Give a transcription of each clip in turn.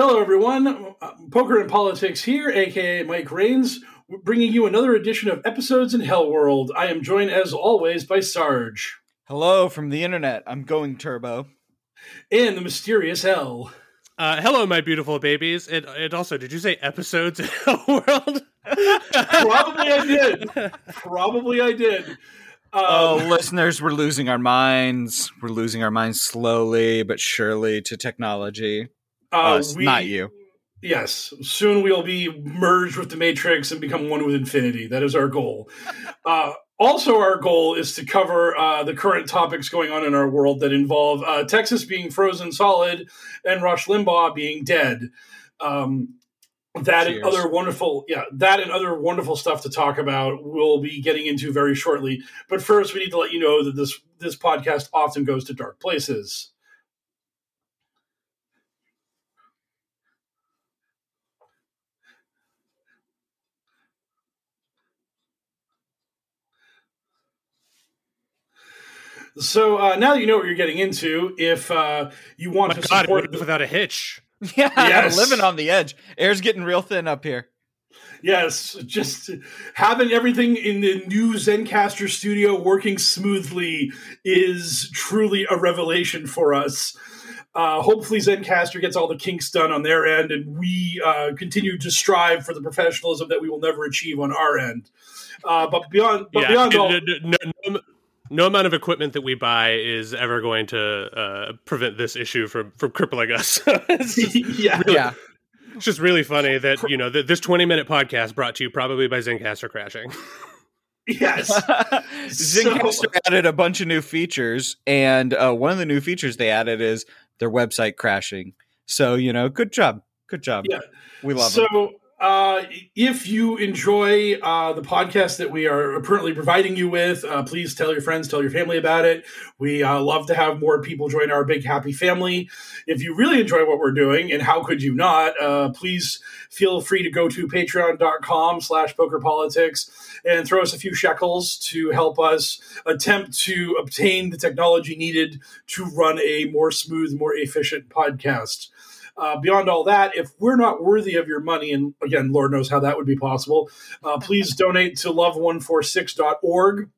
Hello, everyone. Uh, Poker and Politics here, aka Mike Rains, bringing you another edition of Episodes in Hell World. I am joined, as always, by Sarge. Hello from the internet. I'm going turbo. And the mysterious Hell. Uh, hello, my beautiful babies. And, and also, did you say episodes in Hell World? Probably I did. Probably I did. Um, oh, listeners, we're losing our minds. We're losing our minds slowly but surely to technology. Uh, Us, we- not you. Yes, soon we'll be merged with the Matrix and become one with infinity. That is our goal. uh, also, our goal is to cover uh, the current topics going on in our world that involve uh, Texas being frozen solid and Rush Limbaugh being dead. Um, that and other wonderful, yeah, that and other wonderful stuff to talk about. We'll be getting into very shortly. But first, we need to let you know that this this podcast often goes to dark places. So uh, now that you know what you're getting into, if uh, you want My to God, support, without a hitch. Yeah, Yes. living on the edge. Air's getting real thin up here. yes, just having everything in the new Zencastr studio working smoothly is truly a revelation for us. Uh, hopefully, Zencastr gets all the kinks done on their end, and we uh, continue to strive for the professionalism that we will never achieve on our end. Uh, but beyond, but yeah, beyond all, no, no, no, no amount of equipment that we buy is ever going to uh, prevent this issue from from crippling us. it's, just, yeah, Yeah. it's just really funny that you know th- this twenty minute podcast brought to you probably by Zencastr crashing. yes. Zencastr added a bunch of new features, and uh, one of the new features they added is their website crashing. So, you know, good job. Good job. Yeah. We love so, it. Uh, if you enjoy uh, the podcast that we are currently providing you with, uh, please tell your friends, tell your family about it. We uh, love to have more people join our big happy family. If you really enjoy what we're doing, and how could you not, uh, please feel free to go to patreon.com slash pokerpolitics and throw us a few shekels to help us attempt to obtain the technology needed to run a more smooth, more efficient podcast. Uh, beyond all that, if we're not worthy of your money, and again, Lord knows how that would be possible, uh, please donate to love146.org.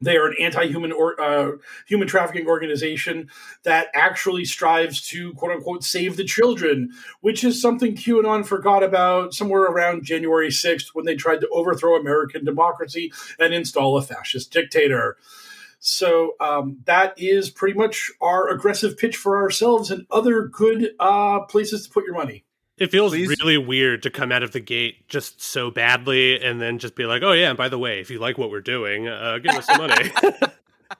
They are an anti-human or uh, human trafficking organization that actually strives to quote unquote save the children, which is something QAnon forgot about somewhere around January 6th when they tried to overthrow American democracy and install a fascist dictator. So um, that is pretty much our aggressive pitch for ourselves and other good uh, places to put your money. It feels Please. really weird to come out of the gate just so badly and then just be like, "Oh yeah, and by the way, if you like what we're doing, uh, give us some money."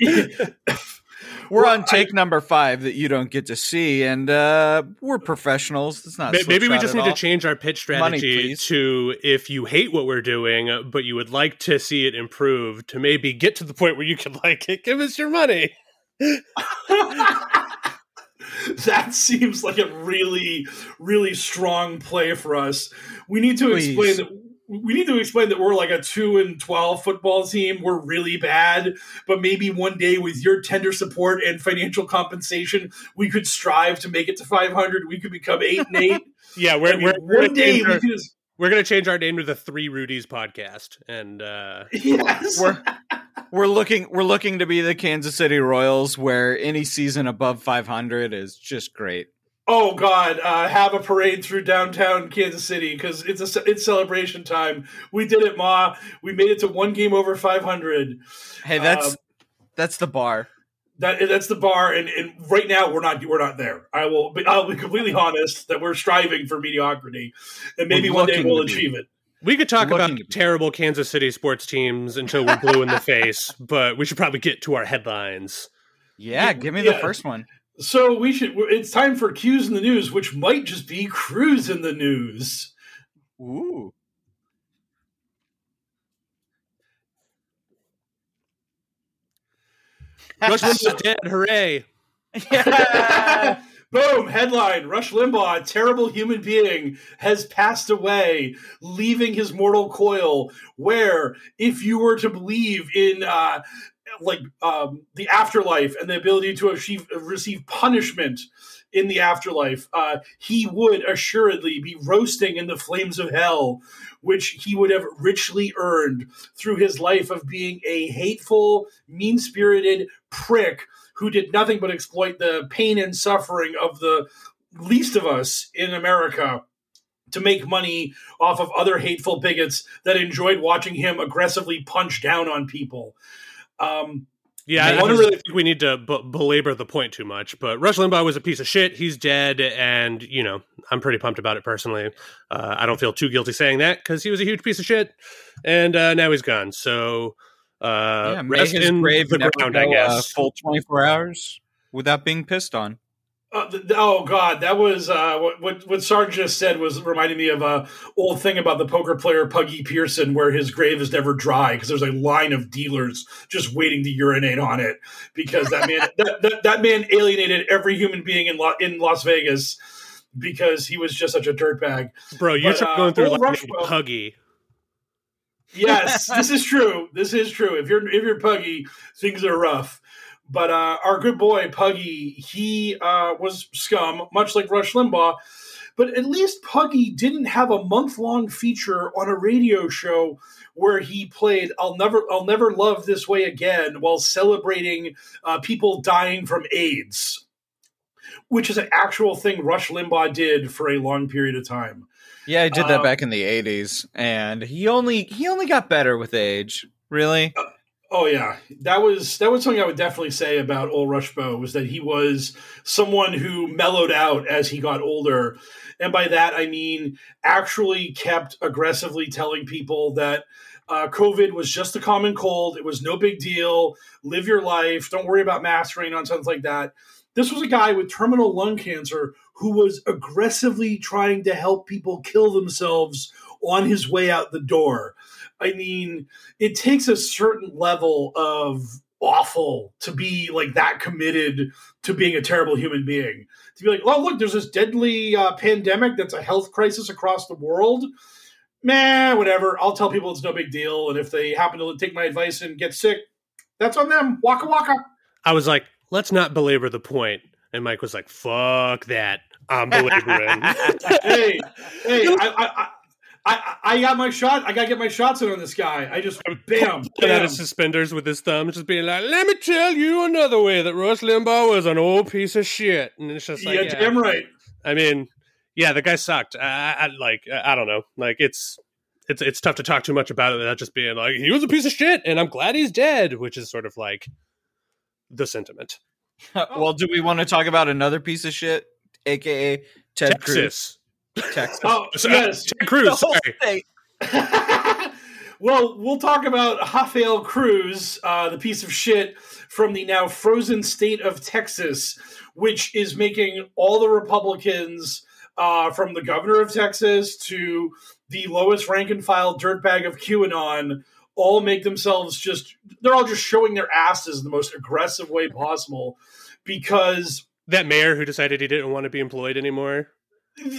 We're Well, on take number five that you don't get to see, and uh, we're professionals. It's not May- Maybe we just at need to change our pitch strategy please. to if you hate what we're doing, but you would like to see it improve, to maybe get to the point where you can like it, give us your money. that seems like a really, really strong play for us. We need to Please. explain that. We need to explain that we're like a two and twelve football team. We're really bad, but maybe one day with your tender support and financial compensation, we could strive to make it to five hundred. We could become eight and eight. Yeah, we're mean, we're, we're one gonna day change we our, could. Just, we're gonna change our name to the Three Rudies podcast, and uh, yes, We're we're looking we're looking to be the Kansas City Royals, where any season above 500 is just great. Oh God! Uh, have a parade through downtown Kansas City because it's a it's celebration time. We did it, Ma. We made it to one game over five hundred. Hey, that's Um, that's the bar. That that's the bar, and, and right now we're not we're not there. I will be I'll be completely honest that we're striving for mediocrity, and maybe We're one day we'll achieve it. we could talk about terrible Kansas City sports teams until we're blue in the face, but we should probably get to our headlines. Yeah, give me yeah. the first one. So we should. It's time for cues in the news, which might just be cruise in the news. Ooh. Rush Limbaugh's dead! Hooray! Boom! Headline: Rush Limbaugh, a terrible human being, has passed away, leaving his mortal coil. Where, if you were to believe in, uh, like um, the afterlife and the ability to achieve, receive punishment in the afterlife, uh, he would assuredly be roasting in the flames of hell, which he would have richly earned through his life of being a hateful, mean-spirited prick who did nothing but exploit the pain and suffering of the least of us in America to make money off of other hateful bigots that enjoyed watching him aggressively punch down on people. Um, Yeah, I I, don't really- think we need to b- belabor the point too much. But Rush Limbaugh was a piece of shit. He's dead, and you know I'm pretty pumped about it personally. Uh, I don't feel too guilty saying that because he was a huge piece of shit, and uh, now he's gone. So uh, yeah, may rest in grave the ground, go I a guess. full 24 hours without being pissed on. Uh, th- oh God, that was uh, what, what what Sarge just said was reminding me of a old thing about the poker player Puggy Pearson, where his grave is never dry because there's a line of dealers just waiting to urinate on it because that man that, that, that man alienated every human being in Lo- in Las Vegas because he was just such a dirtbag. Bro, you But, uh, going through old like Rushwell- Huggy. Yes, this is true. This is true. If you're if you're Puggy, things are rough. But uh, our good boy Puggy, he uh, was scum, much like Rush Limbaugh. But at least Puggy didn't have a month long feature on a radio show where he played "I'll never I'll never love this way again" while celebrating uh, people dying from AIDS, which is an actual thing Rush Limbaugh did for a long period of time. Yeah, I did that Uh, back in the 80s and he only he only got better with age. Really? Oh yeah, that was that was something I would definitely say about old Rushbo was that he was someone who mellowed out as he got older, and by that I mean actually kept aggressively telling people that uh, COVID was just a common cold. It was no big deal. Live your life. Don't worry about mastering on something like that. This was a guy with terminal lung cancer who was aggressively trying to help people kill themselves on his way out the door. I mean, it takes a certain level of awful to be like that committed to being a terrible human being. To be like, oh, look, there's this deadly uh, pandemic that's a health crisis across the world. Man, whatever. I'll tell people it's no big deal. And if they happen to take my advice and get sick, that's on them. Waka waka. I was like, let's not belabor the point. And Mike was like, fuck that. I'm belaboring. hey, hey, I, I, I, I, I got my shot. I got to get my shots in on this guy. I just, bam, Put out bam. his suspenders with his thumb, just being like, let me tell you another way that Rush Limbaugh was an old piece of shit. And it's just like, yeah, yeah, damn right. I mean, yeah, the guy sucked. I, I like, I don't know. Like, it's, it's, it's tough to talk too much about it without just being like, he was a piece of shit and I'm glad he's dead, which is sort of like the sentiment. well, do we want to talk about another piece of shit, aka Ted Cruz? Texas. Texas. Oh, So- yes. Ted Cruz, The whole state. well, we'll talk about Rafael Cruz, uh, the piece of shit from the now frozen state of Texas, which is making all the Republicans, uh, from the governor of Texas to the lowest rank and file dirtbag of QAnon, all make themselves just, they're all just showing their asses in the most aggressive way possible because that mayor who decided he didn't want to be employed anymore.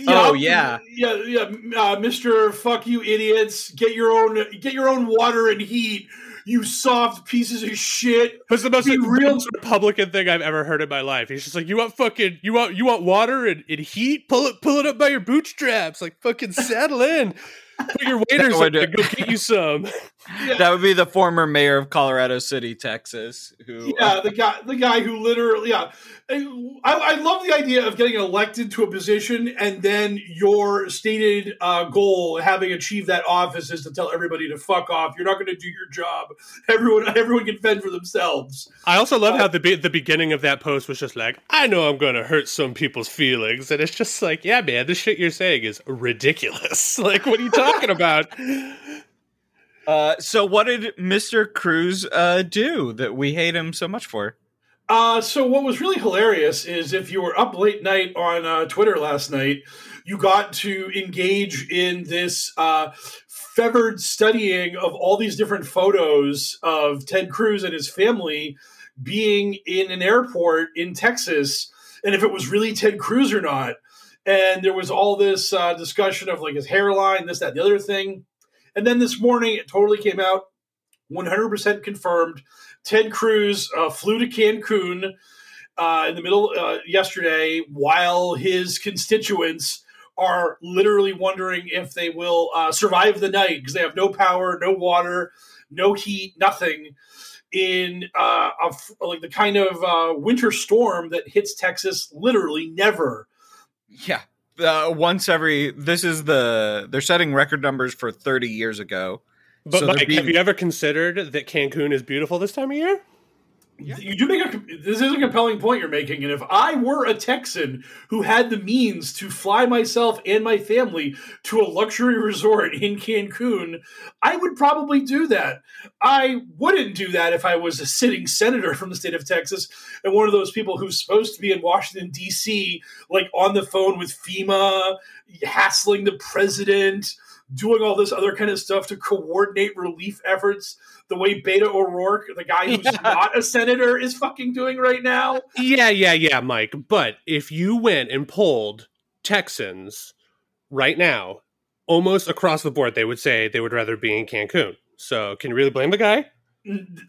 Oh, yeah. yeah, yeah. Uh, Mister, fuck you, idiots! Get your own, get your own water and heat. You soft pieces of shit. That's the most, Be real- most Republican thing I've ever heard in my life. He's just like, you want fucking, you want, you want water and, and heat? Pull it, pull it up by your bootstraps. Like fucking saddle in. Put your waiters up to go get you some. That would be the former mayor of Colorado City, Texas, who Yeah, the guy, the guy who literally, yeah. I, I love the idea of getting elected to a position and then your stated uh, goal, having achieved that office, is to tell everybody to fuck off. You're not going to do your job. Everyone, everyone can fend for themselves. I also love how the be- the beginning of that post was just like, I know I'm going to hurt some people's feelings, and it's just like, yeah, man, the shit you're saying is ridiculous. like, what are you talking about? Uh, so what did Mr. Cruz uh, do that we hate him so much for? Uh, so what was really hilarious is if you were up late night on uh, Twitter last night, you got to engage in this uh, fevered studying of all these different photos of Ted Cruz and his family being in an airport in Texas, and if it was really Ted Cruz or not. And there was all this uh, discussion of like his hairline, this, that, the other thing. And then this morning, it totally came out 100% confirmed. Ted Cruz uh, flew to Cancun uh, in the middle uh, yesterday while his constituents are literally wondering if they will uh, survive the night because they have no power, no water, no heat, nothing. In uh, a like the kind of uh, winter storm that hits Texas literally never. Yeah. Once every this is the they're setting record numbers for 30 years ago. But So Mike, being- have you ever considered that Cancun is beautiful this time of year? You do make a this is a compelling point you're making, and if I were a Texan who had the means to fly myself and my family to a luxury resort in Cancun, I would probably do that. I wouldn't do that if I was a sitting senator from the state of Texas and one of those people who's supposed to be in Washington D.C. like on the phone with FEMA, hassling the president, doing all this other kind of stuff to coordinate relief efforts the way Beto O'Rourke, the guy who's not a senator, is fucking doing right now. Yeah, yeah, yeah, Mike. But if you went and polled Texans right now, almost across the board, they would say they would rather be in Cancun. So, can you really blame the guy?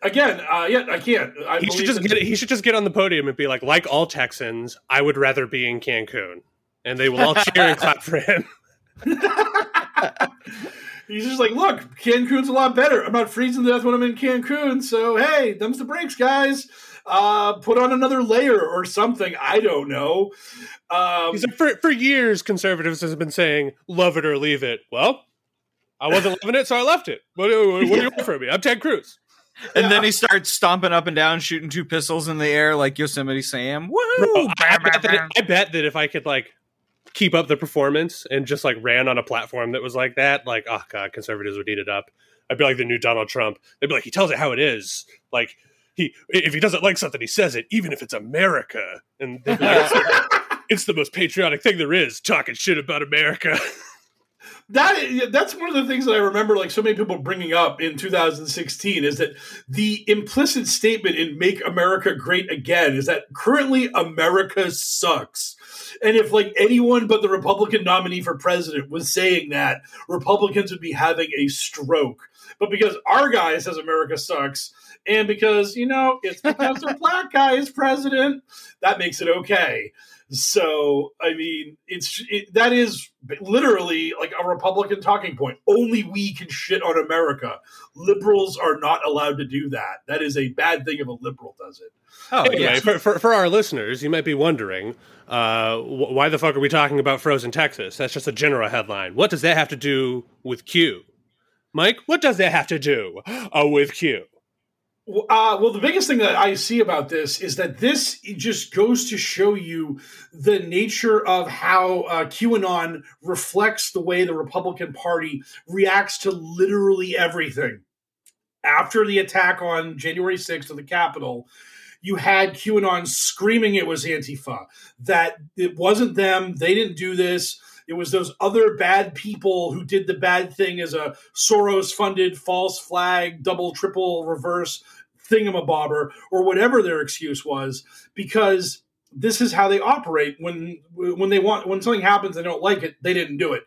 Again, uh, yeah, I can't. I He should just get he should just get on the podium and be like, like all Texans, I would rather be in Cancun, and they will all cheer and clap for him. He's just like, look, Cancun's a lot better. I'm not freezing to death when I'm in Cancun, so hey, them's the brakes, guys. Uh, put on another layer or something. I don't know. Um, He's like, for for years, conservatives has been saying, "Love it or leave it." Well, I wasn't loving it, so I left it. What, do- what do you want from me? I'm Ted Cruz. And then he starts stomping up and down, shooting two pistols in the air like Yosemite Sam. Woo! Bro, I, I bet that I bet that if I could like keep up the performance and just like ran on a platform that was like that, like oh god, conservatives would eat it up. I'd be like the new Donald Trump. They'd be like, he tells it how it is. Like he, if he doesn't like something, he says it, even if it's America. And like, it's, it's the most patriotic thing there is, talking shit about America. that that's one of the things that I remember like so many people bringing up in 2016 is that the implicit statement in make America great again is that currently America sucks. And if like anyone but the Republican nominee for president was saying that, Republicans would be having a stroke. But because our guy says America sucks, and because, you know, it's because the black guy is president, that makes it okay. So, I mean, it's it, that is literally like a Republican talking point. Only we can shit on America. Liberals are not allowed to do that. That is a bad thing if a liberal does it. Oh, Anyway, yeah. for, for, for our listeners, you might be wondering, uh, wh- why the fuck are we talking about frozen Texas? That's just a general headline. What does that have to do with Q? Mike, what does that have to do uh, with Q? Uh, well, the biggest thing that I see about this is that this just goes to show you the nature of how uh, QAnon reflects the way the Republican Party reacts to literally everything. After the attack on January 6th of the Capitol, you had QAnon screaming it was Antifa, that it wasn't them, they didn't do this. It was those other bad people who did the bad thing as a Soros funded false flag, double, triple, reverse thingamabobber, or whatever their excuse was, because this is how they operate. When when they want when something happens they don't like it they didn't do it.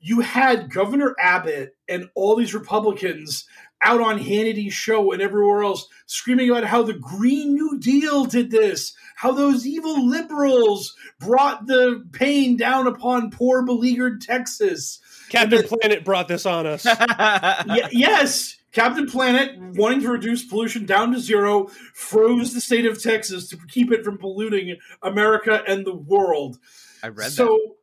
You had governor abbott and all these republicans out on hannity's show and everywhere else screaming about how the green new deal did this how those evil liberals brought the pain down upon poor beleaguered texas Captain Planet brought this on us. Y- yes Captain Planet, wanting to reduce pollution down to zero, froze the state of Texas to keep it from polluting America and the world. I read so, that.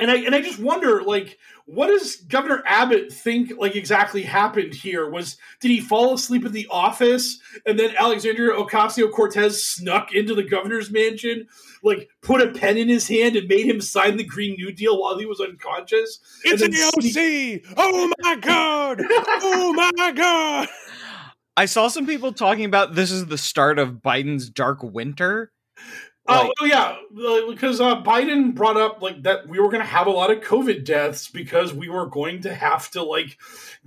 And I and I just wonder, like, what does Governor Abbott think like exactly happened here? Was did he fall asleep in the office and then Alexandria Ocasio Cortez snuck into the governor's mansion, like put a pen in his hand and made him sign the Green New Deal while he was unconscious? It's an then sneak- OC. Oh my god. Oh my god. I saw some people talking about this is the start of Biden's dark winter. Oh, Like- oh, yeah, uh, because uh, Biden brought up like that we were going to have a lot of COVID deaths because we were going to have to like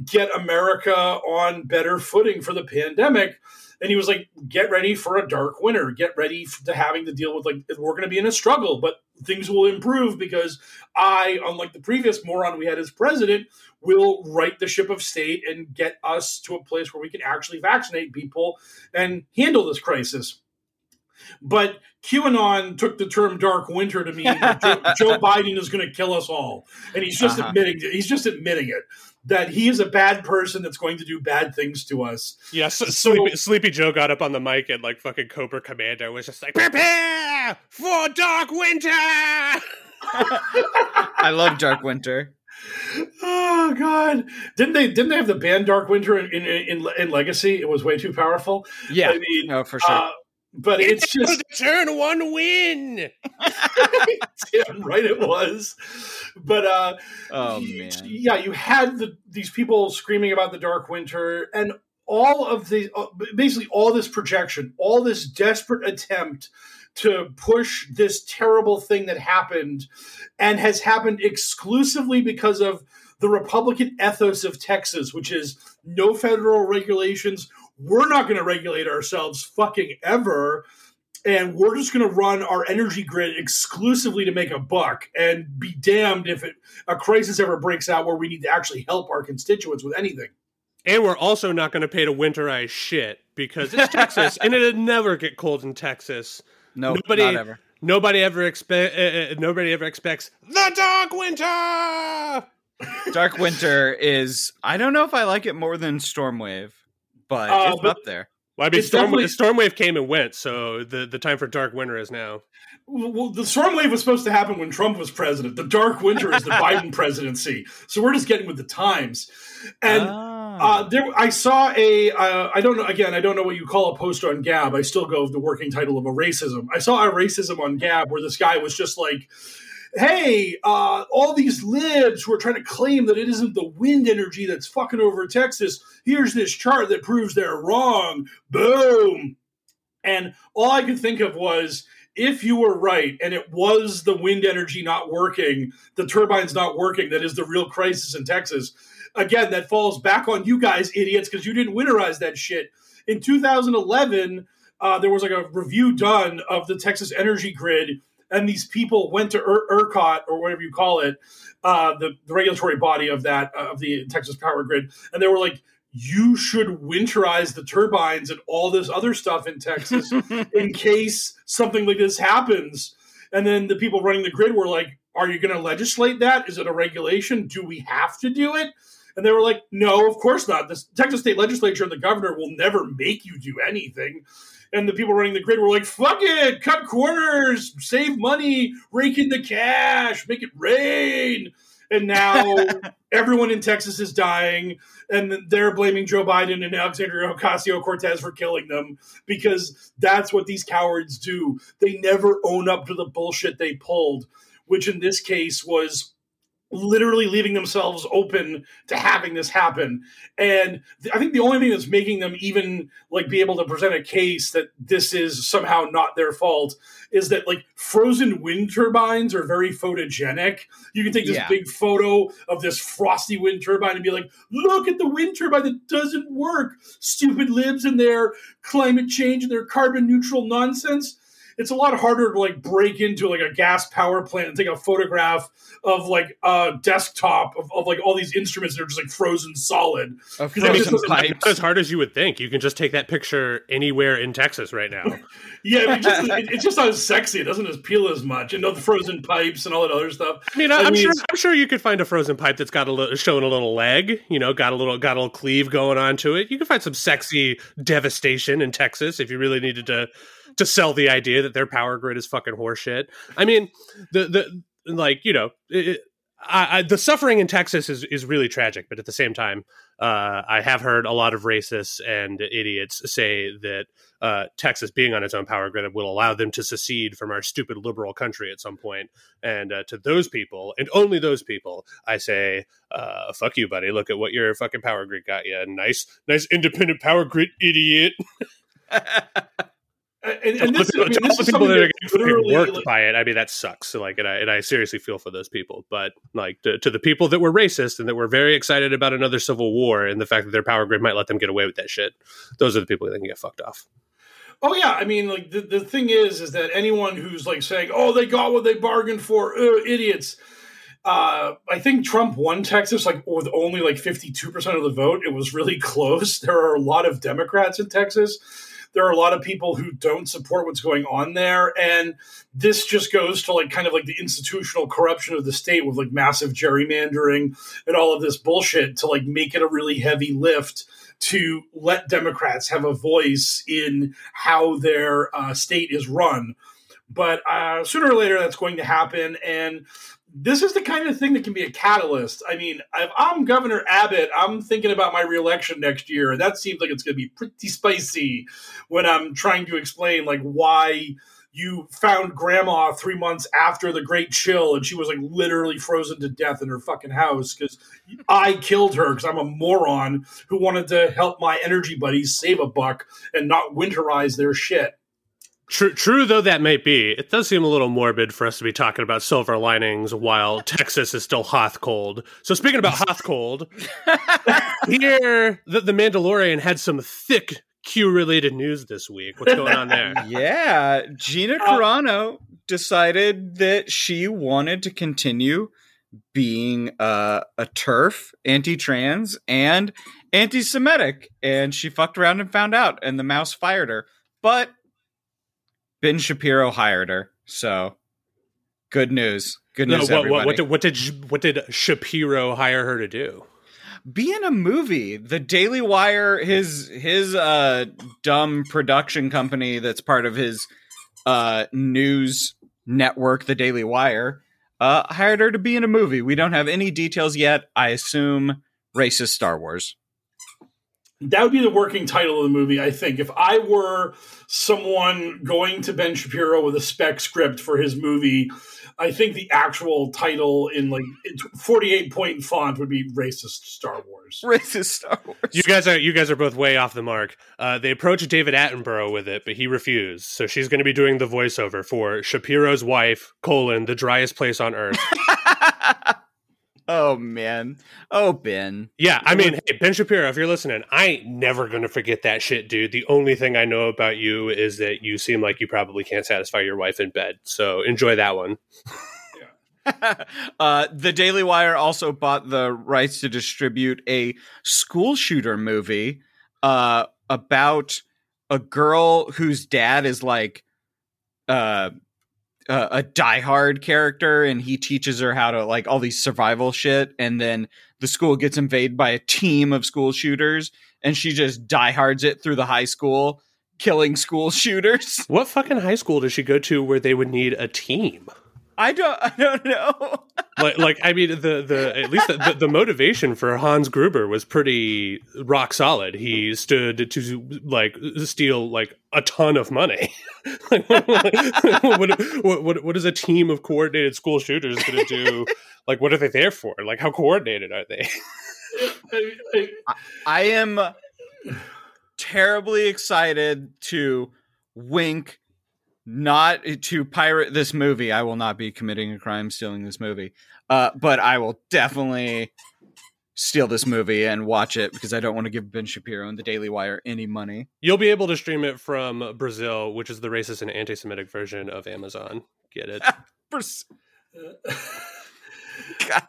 get America on better footing for the pandemic. And he was like, "Get ready for a dark winter. Get ready to having to deal with like we're going to be in a struggle, but things will improve because I, unlike the previous moron we had as president, will right the ship of state and get us to a place where we can actually vaccinate people and handle this crisis." But QAnon took the term "dark winter" to mean Joe, Joe Biden is going to kill us all, and he's just Uh-huh. admitting he's just admitting it that he is a bad person that's going to do bad things to us. Yeah, so, So- Sleepy, Sleepy Joe got up on the mic and like fucking Cobra Commando was just like, prepare for dark winter. I love dark winter. Oh God! Didn't they? Didn't they have the band Dark Winter in in, in, in Legacy? It was way too powerful. Yeah, I mean, no, for sure. uh, but it's just turn one win. damn right it was. But uh, oh man, yeah, you had the, these people screaming about the dark winter, and all of the uh, basically all this projection, all this desperate attempt to push this terrible thing that happened, and has happened exclusively because of the Republican ethos of Texas, which is no federal regulations. We're not going to regulate ourselves fucking ever and we're just going to run our energy grid exclusively to make a buck and be damned if it, a crisis ever breaks out where we need to actually help our constituents with anything. And we're also not going to pay to winterize shit because it's Texas and it'd never get cold in Texas. no, nobody- not ever. Nobody ever expect. Uh, uh, nobody ever expects the dark winter. Dark winter is. I don't know if I like it more than Stormwave, but Uh, it's but- up there. Well, I mean, It's Storm, definitely- Stormwave came and went, so the, the time for dark winter is now. Well, the storm wave was supposed to happen when Trump was president. The dark winter is the Biden presidency. So we're just getting with the times. And Ah. Uh, there, I saw a. Uh, I don't know. Again, I don't know what you call a post on Gab. I still go with the working title of a racism. I saw a racism on Gab where this guy was just like, "Hey, uh, all these libs who are trying to claim that it isn't the wind energy that's fucking over Texas. Here's this chart that proves they're wrong. Boom." And all I could think of was if you were right and it was the wind energy not working, the turbines not working, that is the real crisis in Texas. Again, that falls back on you guys, idiots, because you didn't winterize that shit. In 2011, uh, there was like a review done of the Texas energy grid, and these people went to ER- ERCOT or whatever you call it, uh, the, the regulatory body of that uh, of the Texas power grid, and they were like, "You should winterize the turbines and all this other stuff in Texas in case something like this happens." And then the people running the grid were like, "Are you going to legislate that? Is it a regulation? Do we have to do it?" And they were like, "No, of course not. The Texas state legislature and the governor will never make you do anything." And the people running the grid were like, "Fuck it, cut corners, save money, rake in the cash, make it rain." And now everyone in Texas is dying, and they're blaming Joe Biden and Alexandria Ocasio Cortez for killing them because that's what these cowards do. They never own up to the bullshit they pulled, which in this case was literally leaving themselves open to having this happen. And th- I think the only thing that's making them even like be able to present a case that this is somehow not their fault is that like frozen wind turbines are very photogenic. You can take this Yeah. big photo of this frosty wind turbine and be like, look at the wind turbine that doesn't work. Stupid libs and their climate change and their carbon neutral nonsense. It's a lot harder to like break into like a gas power plant and take a photograph of like a desktop of, of like all these instruments that are just like frozen solid. A 'Cause that just frozen doesn't- as hard as you would think. You can just take that picture anywhere in Texas right now. Yeah, I mean, just, it, it's just not as sexy. It doesn't appeal as much. And all the frozen pipes and all that other stuff. I mean, I, I'm sure. I'm sure you could find a frozen pipe that's got a little, showing a little leg. You know, got a little, got a little cleave going on to it. You can find some sexy devastation in Texas if you really needed to to sell the idea that their power grid is fucking horseshit. I mean, the the like you know. It, I, I, the suffering in Texas is, is really tragic, but at the same time, uh, I have heard a lot of racists and idiots say that uh, Texas being on its own power grid will allow them to secede from our stupid liberal country at some point. And uh, to those people, and only those people, I say, uh, "Fuck you, buddy! Look at what your fucking power grid got you. Nice, nice independent power grid, idiot." And, and this, to I mean, all this the people that are getting worked like, by it, I mean, that sucks. So, like, and I and I seriously feel for those people. But like to, to the people that were racist and that were very excited about another civil war and the fact that their power grid might let them get away with that shit, those are the people that can get fucked off. Oh yeah, I mean, like the, the thing is, is that anyone who's like saying, "Oh, they got what they bargained for," idiots. Uh, I think Trump won Texas like with only like fifty two percent of the vote. It was really close. There are a lot of Democrats in Texas. There are a lot of people who don't support what's going on there, and this just goes to like kind of like the institutional corruption of the state with like massive gerrymandering and all of this bullshit to like make it a really heavy lift to let Democrats have a voice in how their uh, state is run. But uh, sooner or later, that's going to happen. And this is the kind of thing that can be a catalyst. I mean, if I'm Governor Abbott, I'm thinking about my reelection next year. And that seems like it's going to be pretty spicy when I'm trying to explain, like, why you found grandma three months after the great chill and she was like literally frozen to death in her fucking house because I killed her because I'm a moron who wanted to help my energy buddies save a buck and not winterize their shit. True, true though that may be, it does seem a little morbid for us to be talking about silver linings while Texas is still hot cold. So speaking about hot cold, here the, the Mandalorian had some thick Q related news this week. What's going on there? Yeah, Gina Uh, Carano decided that she wanted to continue being uh, a turf, anti-trans, and anti-Semitic, and she fucked around and found out, and the mouse fired her. But Ben Shapiro hired her, so good news. Good No, news, what, everybody. what, what, did, what did what did Shapiro hire her to do? be in a movie. The Daily Wire, his his uh dumb production company that's part of his uh news network, the Daily Wire, uh hired her to be in a movie. We don't have any details yet. I assume racist Star Wars. That would be the working title of the movie, I think. If I were someone going to Ben Shapiro with a spec script for his movie, I think the actual title in like 48 point font would be Racist Star Wars. Racist Star Wars. You guys are you guys are both way off the mark. Uh, they approached David Attenborough with it, but he refused. So she's going to be doing the voiceover for Shapiro's wife: colon the driest place on earth. oh man. Oh Ben. Yeah, I mean, hey, Ben Shapiro, if you're listening, I ain't never gonna forget that shit, dude. The only thing I know about you is that you seem like you probably can't satisfy your wife in bed. So enjoy that one. uh, the Daily Wire also bought the rights to distribute a school shooter movie uh, about a girl whose dad is like uh, a a diehard character, and he teaches her how to like all these survival shit, and then the school gets invaded by a team of school shooters, and she just diehards it through the high school, killing school shooters. What fucking high school does she go to where they would need a team? I don't, I don't know. like, like I mean, the the at least the, the, the motivation for Hans Gruber was pretty rock solid. He stood to like steal like a ton of money. like, what, what, what, what is a team of coordinated school shooters going to do? Like, what are they there for? Like, how coordinated are they? I am terribly excited to wink not to pirate this movie. I will not be committing a crime stealing this movie. Uh, but I will definitely steal this movie and watch it because I don't want to give Ben Shapiro and the Daily Wire any money. You'll be able to stream it from Brazil, which is the racist and anti-Semitic version of Amazon. Get it? God.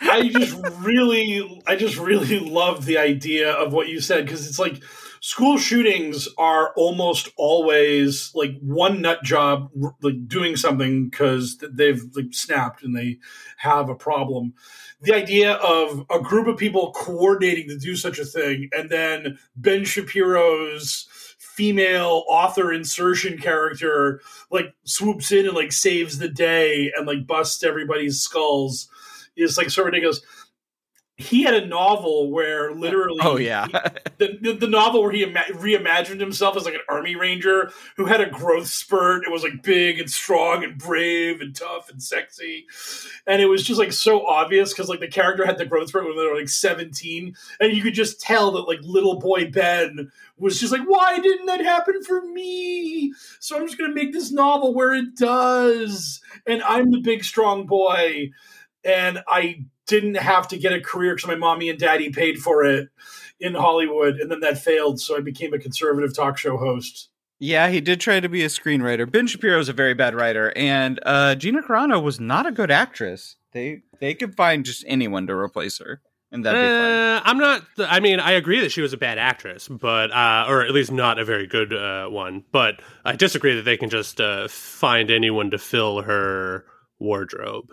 I just really, I just really love the idea of what you said because it's like school shootings are almost always like one nut job, like doing something because they've like snapped and they have a problem. The idea of a group of people coordinating to do such a thing, and then Ben Shapiro's female author insertion character like swoops in and like saves the day and like busts everybody's skulls is like of ridiculous. He had a novel where literally, Oh yeah. the, the, the novel where he ima- reimagined himself as like an army ranger who had a growth spurt. It was like big and strong and brave and tough and sexy, and it was just like so obvious because like the character had the growth spurt when they were like seventeen, and you could just tell that like little boy Ben was just like, why didn't that happen for me? So I'm just gonna make this novel where it does, and I'm the big strong boy and I didn't have to get a career because my mommy and daddy paid for it in Hollywood, and then that failed, so I became a conservative talk show host. Yeah, he did try to be a screenwriter. Ben Shapiro is a very bad writer, and uh, Gina Carano was not a good actress. They they could find just anyone to replace her, and that'd be fine. Uh, I'm not. I mean, I agree that she was a bad actress, but uh, or at least not a very good uh, one. But I disagree that they can just uh, find anyone to fill her wardrobe,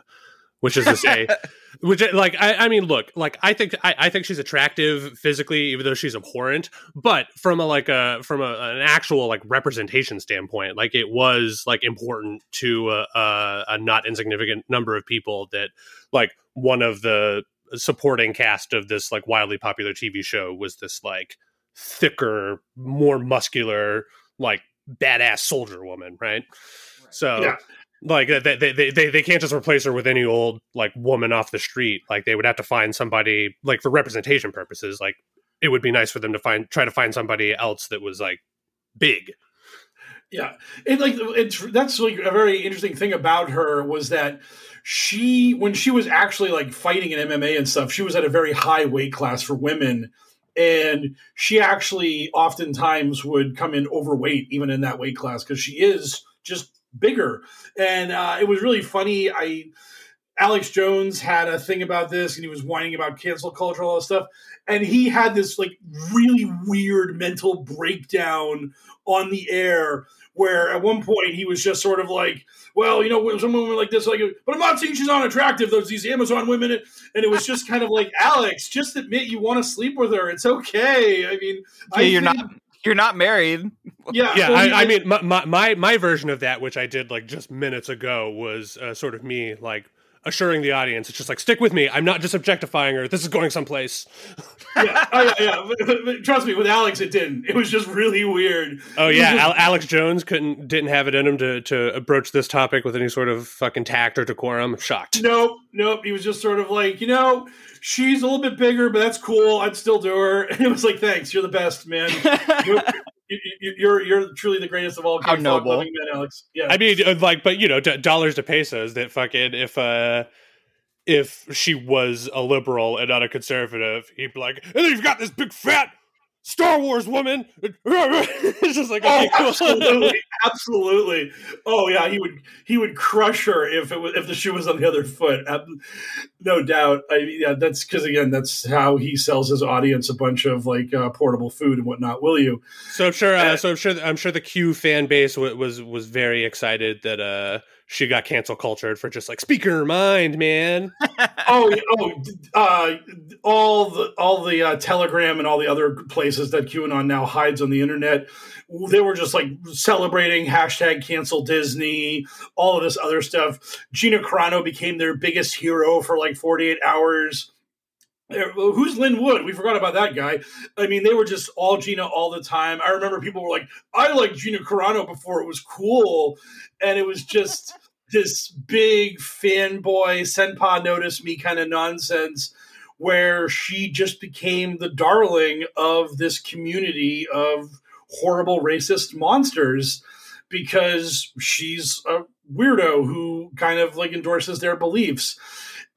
which is to say, which uh, like I, I mean, look, like I think I, I think she's attractive physically, even though she's abhorrent. But from a like a from a, an actual like representation standpoint, like it was like important to a, a, a not insignificant number of people that like one of the supporting cast of this like wildly popular TV show was this like thicker, more muscular, like badass soldier woman, right? So Yeah. Like they, they they they can't just replace her with any old like woman off the street. Like they would have to find somebody like for representation purposes. Like it would be nice for them to find try to find somebody else that was like big. Yeah, it like it's that's like a very interesting thing about her was that she when she was actually like fighting in MMA and stuff, she was at a very high weight class for women, and she actually oftentimes would come in overweight even in that weight class because she is just bigger, and uh, it was really funny. I Alex Jones had a thing about this, and he was whining about cancel culture, all that stuff. And he had this like really weird mental breakdown on the air, where at one point he was just sort of like, "Well, you know, some women like this, like, but I'm not saying she's unattractive. Those these Amazon women," and it was just kind of like, Alex, just admit you want to sleep with her. It's okay. I mean, Yeah, I you're think- not you're not married. Yeah, Yeah, I, I mean, my, my my my version of that, which I did like just minutes ago, was uh, sort of me like assuring the audience, it's just like stick with me. I'm not just objectifying her. This is going someplace. yeah, oh, yeah, yeah. But- but- but trust me, with Alex, it didn't. It was just really weird. Oh yeah, just- Al- Alex Jones couldn't didn't have it in him to to approach this topic with any sort of fucking tact or decorum. I'm shocked. Nope, nope. He was just sort of like, you know, she's a little bit bigger, but that's cool. I'd still do her. And it was like, thanks, you're the best, man. you're, you- you're you're truly the greatest of all How noble. loving men, Alex. Yeah, I mean, uh, like, but you know, d- dollars to pesos. That fucking if uh if she was a liberal and not a conservative, he'd be like, and then you've got this big fat Star Wars woman. it's just like, Oh, okay, cool. absolutely, absolutely. Oh yeah, he would he would crush her if it was if the shoe was on the other foot. Ab- No doubt. I mean, yeah, that's because again, that's how he sells his audience a bunch of like uh, portable food and whatnot. Will you? So I'm sure. Uh, so I'm sure. I'm sure the Q fan base w- was was very excited that uh she got cancel cultured for just like speaking her mind, man. oh, oh, uh, all the all the uh, Telegram and all the other places that QAnon now hides on the internet, they were just like celebrating hashtag cancel Disney, all of this other stuff. Gina Carano became their biggest hero for like forty eight hours. Who's Lin Wood? We forgot about that guy. I mean, they were just all Gina all the time. I remember people were like, "I liked Gina Carano before it was cool," and it was just this big fanboy senpai notice me kind of nonsense where she just became the darling of this community of horrible racist monsters because she's a weirdo who kind of like endorses their beliefs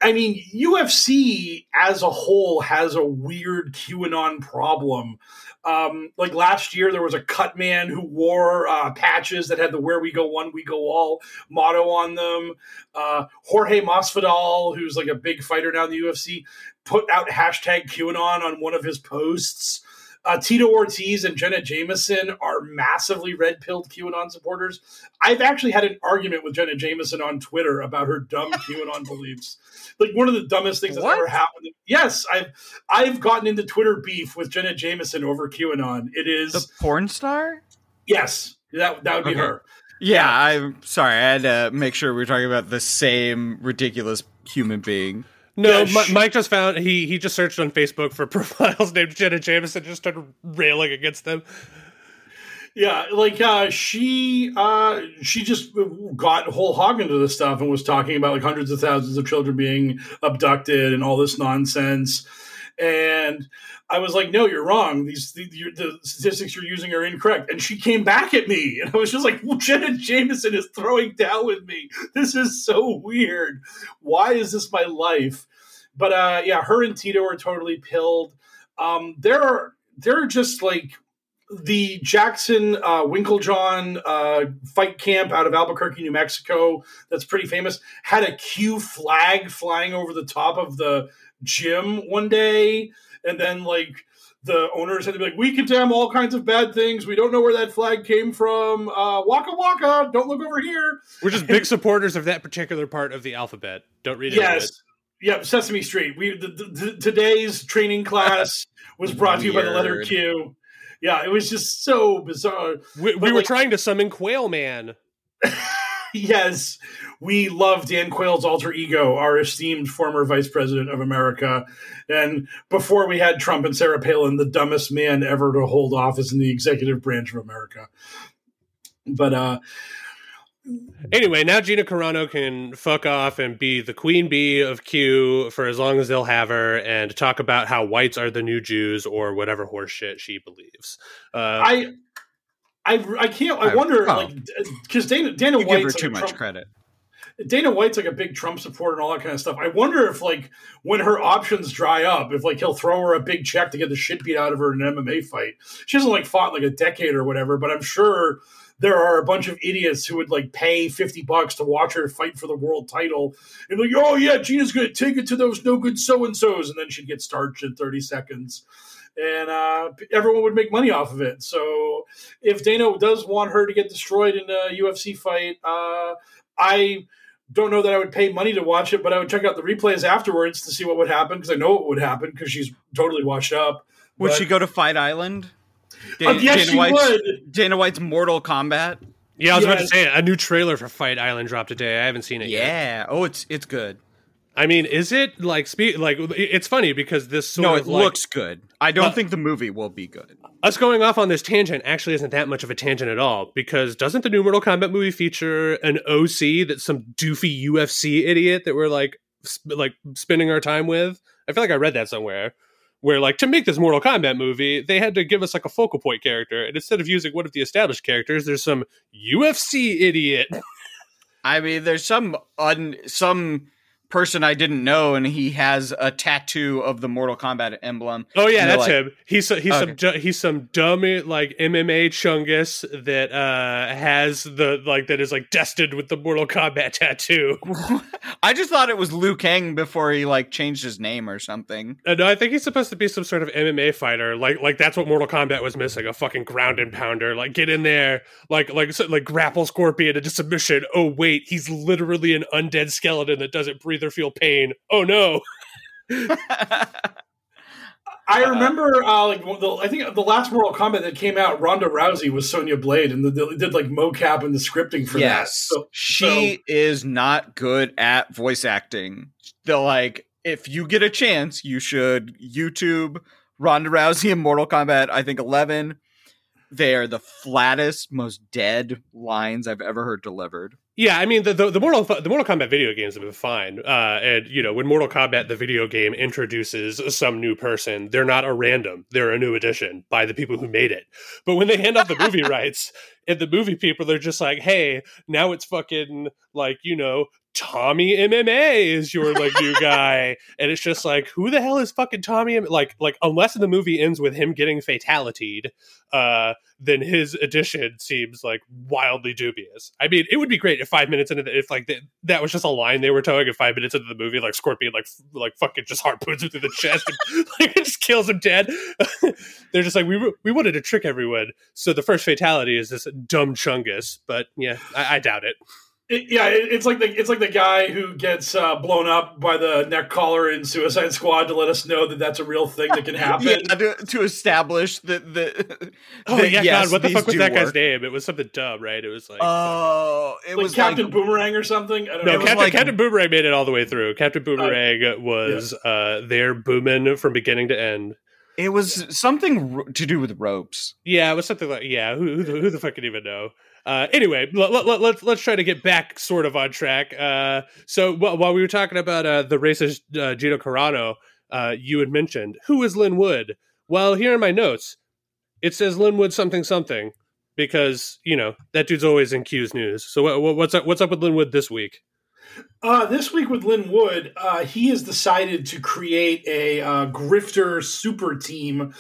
I mean, UFC as a whole has a weird QAnon problem. Um, like last year, there was a cut man who wore uh, patches that had the "Where we go one, we go all" motto on them. Uh, Jorge Masvidal, who's like a big fighter now in the UFC, put out hashtag QAnon on one of his posts. Uh, Tito Ortiz and Jenna Jameson are massively red pilled QAnon supporters. I've actually had an argument with Jenna Jameson on Twitter about her dumb QAnon beliefs. Like one of the dumbest things that's What? ever happened. Yes, I've I've gotten into Twitter beef with Jenna Jameson over QAnon. It is The porn star? yes, that that would be Okay. her. Yeah, I'm sorry. I had to make sure we're talking about the same ridiculous human being. No, Yeah, sh- Mike just found he he just searched on Facebook for profiles named Jenna Jameson, and just started railing against them. Yeah, like uh, she uh, she just got whole hog into this stuff and was talking about like hundreds of thousands of children being abducted and all this nonsense. And I was like, "No, you're wrong. These the, the statistics you're using are incorrect." And she came back at me, and I was just like, well, "Jenna Jameson is throwing down with me. This is so weird. Why is this my life?" But uh, yeah, her and Tito are totally pilled. Um, there are they're just like the Jackson uh, Winkeljohn uh, fight camp out of Albuquerque, New Mexico, that's pretty famous, had a Q flag flying over the top of the gym one day. And then, like, the owners had to be like, we condemn all kinds of bad things. We don't know where that flag came from. Uh, waka waka, don't look over here. We're just big supporters of that particular part of the alphabet. Don't read it. Yes. Yep, Sesame Street. We the, the, today's training class was brought to you by the letter Q. Yeah, it was just so bizarre. We, we were like- trying to summon Quail Man. yes, we love Dan Quayle's alter ego, our esteemed former vice president of America. And before we had Trump and Sarah Palin, the dumbest man ever to hold office in the executive branch of America. But uh Anyway, now Gina Carano can fuck off and be the queen bee of Q for as long as they'll have her, and talk about how whites are the new Jews or whatever horseshit she believes. Uh, I I I can't I I- wonder oh. like because Dana Dana You give her too like much Trump- credit. Dana White's like a big Trump supporter and all that kind of stuff. I wonder if like when her options dry up, if like he'll throw her a big check to get the shit beat out of her in an MMA fight. She hasn't like fought like a decade or whatever, but I'm sure there are a bunch of idiots who would like pay 50 bucks to watch her fight for the world title and like, oh yeah, Gina's gonna take it to those no good so and so's, and then she'd get starched in 30 seconds. And uh, everyone would make money off of it. So if Dana does want her to get destroyed in a UFC fight, uh, I don't know that I would pay money to watch it, but I would check out the replays afterwards to see what would happen because I know what would happen because she's totally washed up. Would But- she go to Fight Island? Uh, Dan- yes, she White's, would. Dana White's Mortal Kombat. yeah, I was about to Yes. say a new trailer for Fight Island dropped today. I haven't seen it yet. Yeah. Oh, it's it's good. I mean, is it like spe- like it's funny because this sort No, of it like, looks good. I don't Uh, think the movie will be good. us going off on this tangent actually isn't that much of a tangent at all because doesn't the new Mortal Kombat movie feature an OC that some doofy UFC idiot that we're like sp- like spending our time with? I feel like I read that somewhere where like to make this Mortal Kombat movie, they had to give us like a focal point character, and instead of using one of the established characters, there's some UFC idiot. I mean, there's some un, some person I didn't know, and he has a tattoo of the Mortal Kombat emblem. Oh yeah, that's like, him. He's he's Okay. some he's some dummy like MMA chungus that uh has the like that is like destined with the Mortal Kombat tattoo. I just thought it was Liu Kang before he like changed his name or something. Uh, no, I think he's supposed to be some sort of MMA fighter. Like, like that's what Mortal Kombat was missing—a fucking ground and pounder. Like, get in there, like, like, so, like grapple Scorpion into submission. Oh wait, he's literally an undead skeleton that doesn't breathe or feel pain. Oh no. I remember, uh, like the, I think the last Mortal Kombat that came out, Ronda Rousey was Sonya Blade, and the, they did like mocap and the scripting for that. So, she is not good at voice acting. They're like, if you get a chance, you should YouTube Ronda Rousey in Mortal Kombat. I think eleven. They are the flattest, most dead lines I've ever heard delivered. Yeah, I mean the the, the Mortal the Mortal Kombat video games have been fine, uh, and you know when Mortal Kombat the video game introduces some new person, they're not a random; they're a new addition by the people who made it. But when they hand off the movie rights, and the movie people they're just like, "Hey, now it's fucking like you know Tommy MMA is your like new guy, and it's just like, who the hell is fucking Tommy? Like, like unless the movie ends with him getting fatalitied, uh, then his addition seems like wildly dubious. I mean, it would be great if five minutes into the, if like the, that was just a line they were towing, and five minutes into the movie, like Scorpion like f- like fucking just harpoons him through the chest and like it just kills him dead. They're just like we we wanted to trick everyone, so the first fatality is this dumb chungus. But yeah, I, I doubt it. It, yeah, it, it's like the it's like the guy who gets uh, blown up by the neck collar in Suicide Squad to let us know that that's a real thing that can happen. yeah, to, to establish that the Oh that, yeah, yes, God, what the fuck was do that guy's name? It was something dumb, right? It was like Oh, it like was Captain like, Boomerang or something. I don't no, know. Captain, like- Captain Boomerang made it all the way through. Captain Boomerang was uh, there booming from beginning to end. it was something ro- to do with ropes. Yeah, it was something like yeah. Who who, the- who the fuck can even know? Uh, anyway, let, let, let, let's let's try to get back sort of on track. Uh, so wh- while we were talking about uh, the racist uh, Gina Carano, uh, you had mentioned who is Lin Wood. Well, here in my notes, it says Lin Wood something something because you know that dude's always in Q's news. So what, what's up? What's up with Lin Wood this week? Uh, this week with Lin Wood, he has decided to create a grifter super team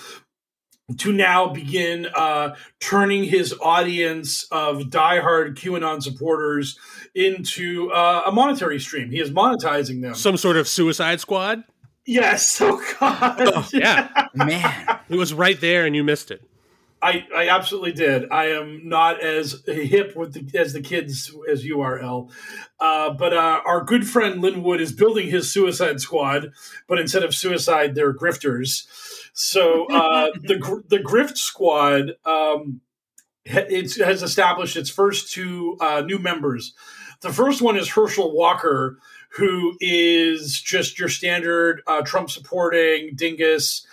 to now begin uh, turning his audience of diehard QAnon supporters into uh, a monetary stream. He is monetizing them. Some sort of Suicide Squad? yes, oh god, Yeah, Man, it was right there, and you missed it. I, I absolutely did. I am not as hip with the, as the kids as you are, L. Uh, but uh, our good friend Lin Wood is building his Suicide Squad, but instead of suicide, they're grifters. So uh, the the Grift Squad um, it's, has established its first two uh, new members. The first one is Herschel Walker, who is just your standard uh, Trump supporting dingus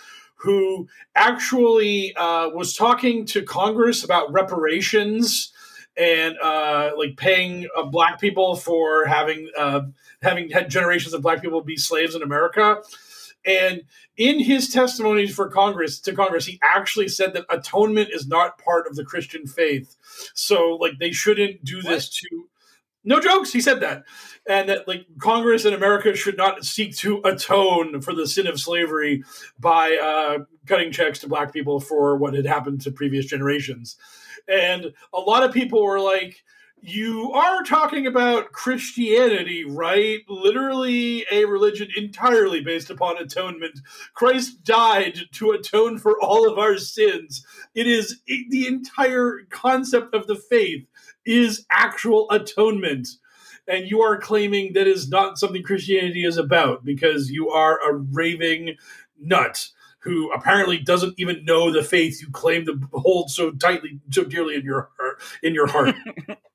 who actually uh, was talking to Congress about reparations and uh, like paying uh, black people for having uh, having had generations of black people be slaves in America. And in his testimonies for Congress to Congress, he actually said that atonement is not part of the Christian faith. So like they shouldn't do this to no jokes. He said that, and that like Congress in America should not seek to atone for the sin of slavery by uh, cutting checks to black people for what had happened to previous generations. And a lot of people were like, "You are talking about Christianity, right? Literally a religion entirely based upon atonement. Christ died to atone for all of our sins. It is the entire concept of the faith." is actual atonement. And you are claiming that is not something Christianity is about because you are a raving nut who apparently doesn't even know the faith you claim to hold so tightly, so dearly in your. In your heart.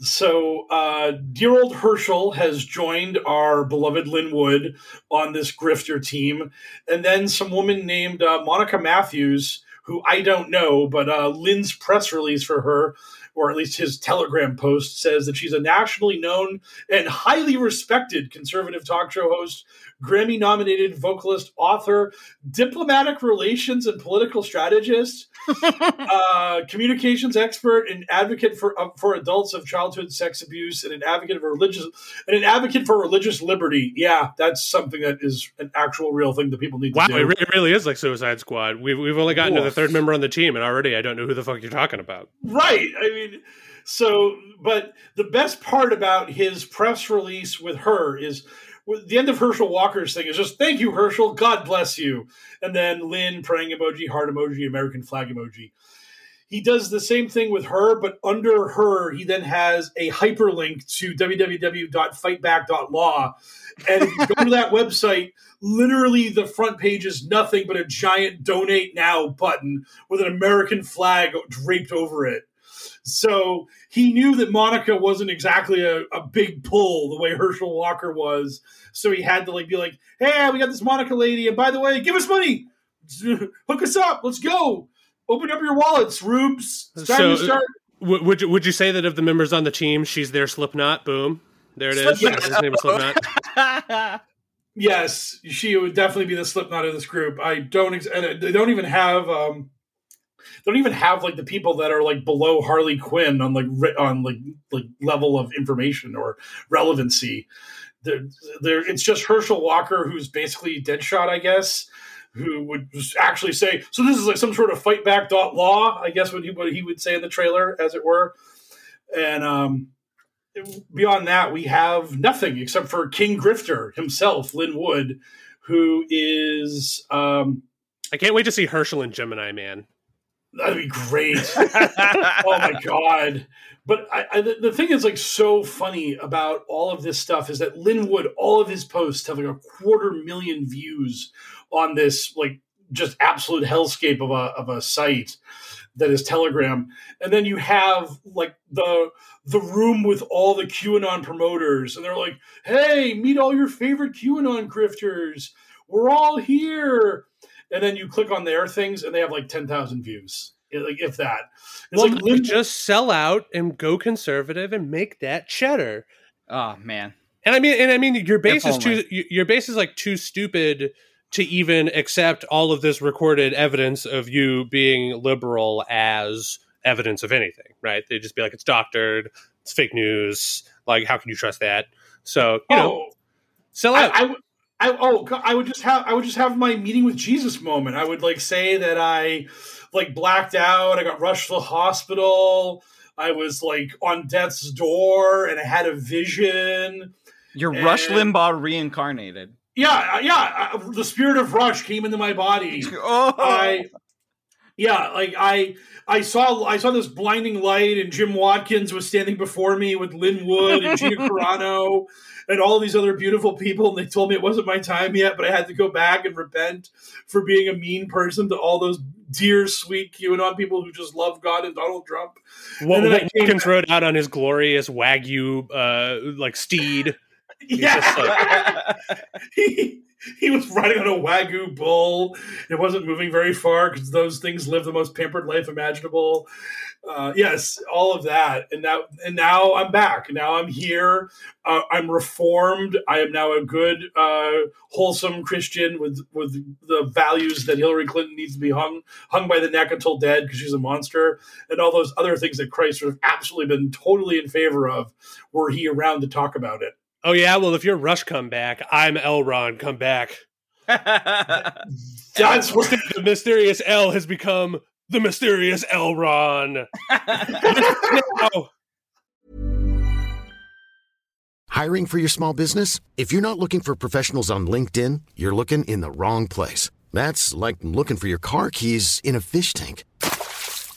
so, uh, dear old Herschel has joined our beloved Lin Wood on this grifter team, and then some woman named uh, Monica Matthews, who I don't know, but uh, Lin's press release for her or at least his Telegram post says that she's a nationally known and highly respected conservative talk show host, Grammy nominated vocalist, author, diplomatic relations and political strategist, uh, communications expert, and advocate for uh, for adults of childhood sex abuse, and an advocate of religious and an advocate for religious liberty. Yeah, that's something that is an actual real thing that people need to Wow, do. it, it really is like Suicide Squad. We've we've only gotten to the third member on the team, and already I don't know who the fuck you're talking about. Right. I mean, so, but the best part about his press release with her is with the end of Herschel Walker's thing is just thank you, Herschel. God bless you. And then Lin praying emoji, heart emoji, American flag emoji. He does the same thing with her, but under her, he then has a hyperlink to www.fightback.law. And if you go to that website, literally the front page is nothing but a giant donate now button with an American flag draped over it. So he knew that Monica wasn't exactly a, a big pull the way Herschel Walker was. So he had to like be like, "Hey, we got this Monica lady, and by the way, give us money, hook us up, let's go, open up your wallets, Rubes. It's time So- to start." W- would you would you say that of the members on the team, she's their Slipknot? Boom, there it is. Slipknot. His name is Slipknot. Yes, she would definitely be the Slipknot of this group. I don't, ex- and they don't even have. Um, they don't even have like the people that are like below Harley Quinn on like on like like level of information or relevancy. There, there, it's just Herschel Walker who's basically Deadshot, I guess, who would actually say, "So this is like some sort of fight back dot law," I guess what he what he would say in the trailer, as it were. And um, beyond that, we have nothing except for King Grifter himself, Lin Wood, who is. Um, I can't wait to see Herschel and Gemini Man. That'd be great. oh my god! But I, I, the thing is, like, so funny about all of this stuff is that Lin Wood, all of his posts have like a quarter million views on this, like, just absolute hellscape of a of a site that is Telegram, and then you have like the the room with all the QAnon promoters, and they're like, "Hey, meet all your favorite QAnon grifters. We're all here." And then you click on their things, and they have like ten thousand views, like if that. It's well, like just sell out and go conservative and make that cheddar. Oh man. And I mean, and I mean, your base if is only. too. Your base is like too stupid to even accept all of this recorded evidence of you being liberal as evidence of anything, right? They just be like, it's doctored, it's fake news. Like, how can you trust that? So, you oh, know, sell out. I, I, I, oh, I would just have, I would just have my meeting with Jesus moment. I would like say that I like blacked out. I got rushed to the hospital. I was like on death's door and I had a vision. You're and, Rush Limbaugh reincarnated. Yeah, uh, yeah. Uh, the spirit of Rush came into my body. Oh. I, yeah, like I, I saw, I saw this blinding light, and Jim Watkins was standing before me with Lin Wood and Gina Carano and all these other beautiful people, and they told me it wasn't my time yet, but I had to go back and repent for being a mean person to all those dear, sweet QAnon people who just love God and Donald Trump. What Well, Watkins rode out on his glorious Wagyu, uh, like steed. Yeah. Like... he, he was riding on a Wagyu bull. It wasn't moving very far because those things live the most pampered life imaginable. Uh, yes, all of that, and now and now I'm back. Now I'm here. Uh, I'm reformed. I am now a good, uh, wholesome Christian with with the values that Hillary Clinton needs to be hung hung by the neck until dead because she's a monster, and all those other things that Christ would have absolutely been totally in favor of were he around to talk about it. Oh yeah, well if you're Rush come back, I'm Elron come back. That's what the mysterious L has become the mysterious Elron. Hiring for your small business? If you're not looking for professionals on LinkedIn, you're looking in the wrong place. That's like looking for your car keys in a fish tank.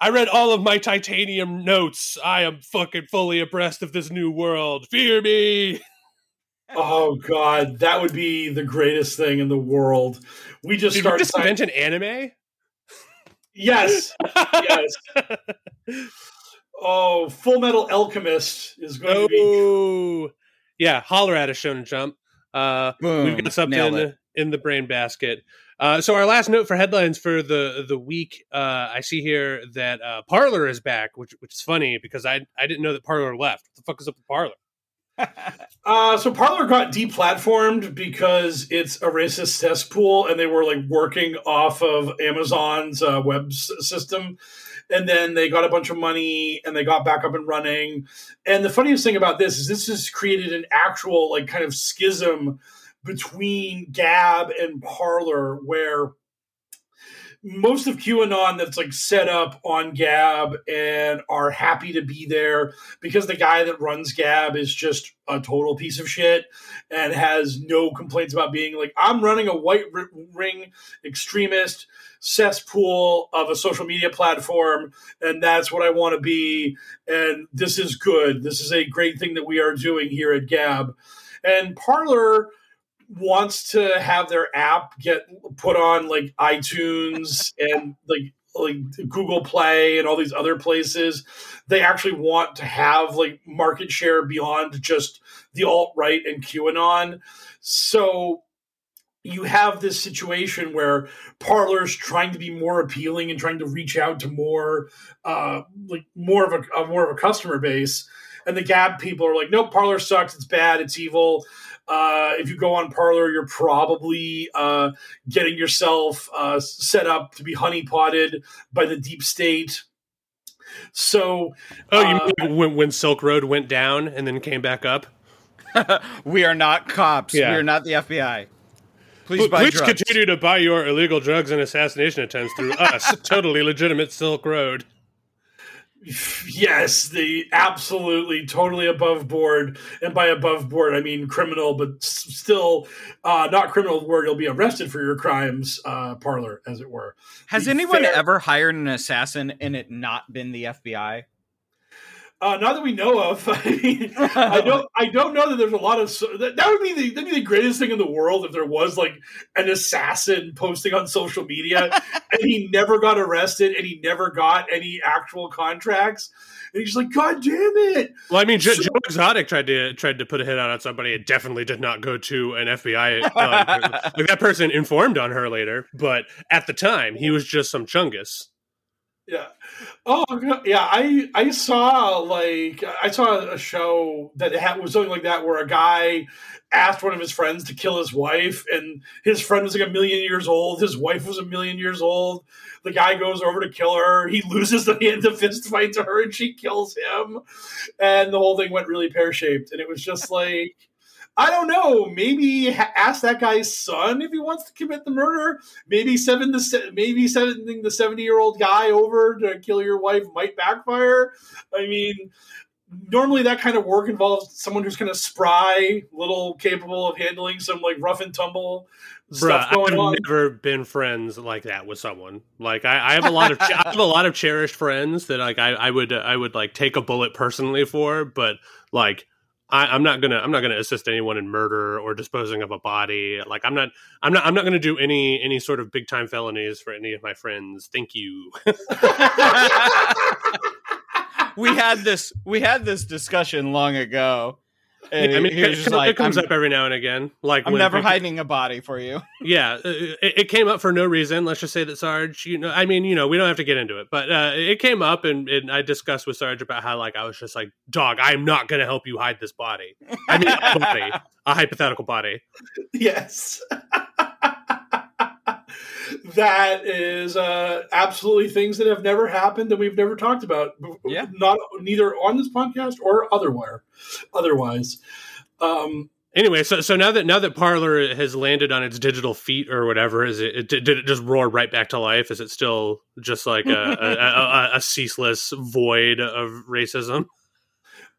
I read all of my titanium notes. I am fucking fully abreast of this new world. Fear me. Oh god, that would be the greatest thing in the world. We just Did start we just invent an anime. Yes, yes. oh, Full Metal Alchemist is going oh, to be. Oh, yeah. Holler at a Shonen Jump. Uh, Boom, we've got something in the brain basket. Uh, so our last note for headlines for the the week, uh, I see here that uh, Parler is back, which which is funny because I I didn't know that Parler left. What the fuck is up with Parler? uh, so Parler got deplatformed because it's a racist cesspool, and they were like working off of Amazon's uh, web s- system. And then they got a bunch of money, and they got back up and running. And the funniest thing about this is this has created an actual like kind of schism between Gab and Parler, where most of QAnon that's like set up on Gab and are happy to be there because the guy that runs Gab is just a total piece of shit and has no complaints about being like, I'm running a white ring extremist cesspool of a social media platform, and that's what I want to be. And this is good. This is a great thing that we are doing here at Gab. And Parler wants to have their app get put on like iTunes and like like Google Play and all these other places, they actually want to have like market share beyond just the alt right and QAnon. So you have this situation where Parler's trying to be more appealing and trying to reach out to more uh like more of a, a more of a customer base. And the gab people are like nope Parler sucks. It's bad. It's evil uh, if you go on Parler, you're probably uh, getting yourself uh, set up to be honeypotted by the deep state. So, oh, you uh, mean when, when Silk Road went down and then came back up? we are not cops. Yeah. We are not the FBI. Please, Please continue to buy your illegal drugs and assassination attempts through us. totally legitimate Silk Road. Yes, the absolutely totally above board, and by above board I mean criminal, but still uh, not criminal where you'll be arrested for your crimes. Uh, Parler, as it were. Has the anyone fair- ever hired an assassin and it not been the FBI? Uh, not that we know of. I mean, I don't. I don't know that there's a lot of. That, that would be the that'd be the greatest thing in the world if there was like an assassin posting on social media and he never got arrested and he never got any actual contracts. And he's like, God damn it! Well, I mean, so, Joe Exotic tried to tried to put a hit out on somebody. It definitely did not go to an FBI. Uh, like that person informed on her later, but at the time, he was just some chungus. Yeah. Oh yeah. I I saw like I saw a show that had, was something like that where a guy asked one of his friends to kill his wife, and his friend was like a million years old. His wife was a million years old. The guy goes over to kill her. He loses the hand the fist fight to her, and she kills him. And the whole thing went really pear shaped, and it was just like I don't know. Maybe ask that guy's son if he wants to commit the murder. Maybe seven the maybe sending the seventy year old guy over to kill your wife might backfire. I mean, normally that kind of work involves someone who's kind of spry, little capable of handling some like rough and tumble stuff going I've on. never been friends like that with someone. Like I, I have a lot of I have a lot of cherished friends that like I, I would I would like take a bullet personally for, but like I, am not gonna I'm not gonna assist anyone in murder or disposing of a body. Like I'm not I'm not I'm not gonna do any any sort of big time felonies for any of my friends. Thank you. we had this we had this discussion long ago and I mean, it, it, like, it comes I'm, up every now and again. Like I'm never people, hiding a body for you. yeah, uh, it, it, came up for no reason. Let's just say that Sarge, you know, I mean, you know, we don't have to get into it, but uh, it came up, and, and, I discussed with Sarge about how, like, I was just like, "Dog, I'm not going to help you hide this body. I mean, a body, a hypothetical body." Yes. that is uh, absolutely things that have never happened that we've never talked about. Yeah. Not neither on this podcast or otherwise. Otherwise. Um, anyway, so so now that now that Parler has landed on its digital feet or whatever, is it, it did it just roar right back to life? Is it still just like a, a, a, a, ceaseless void of racism?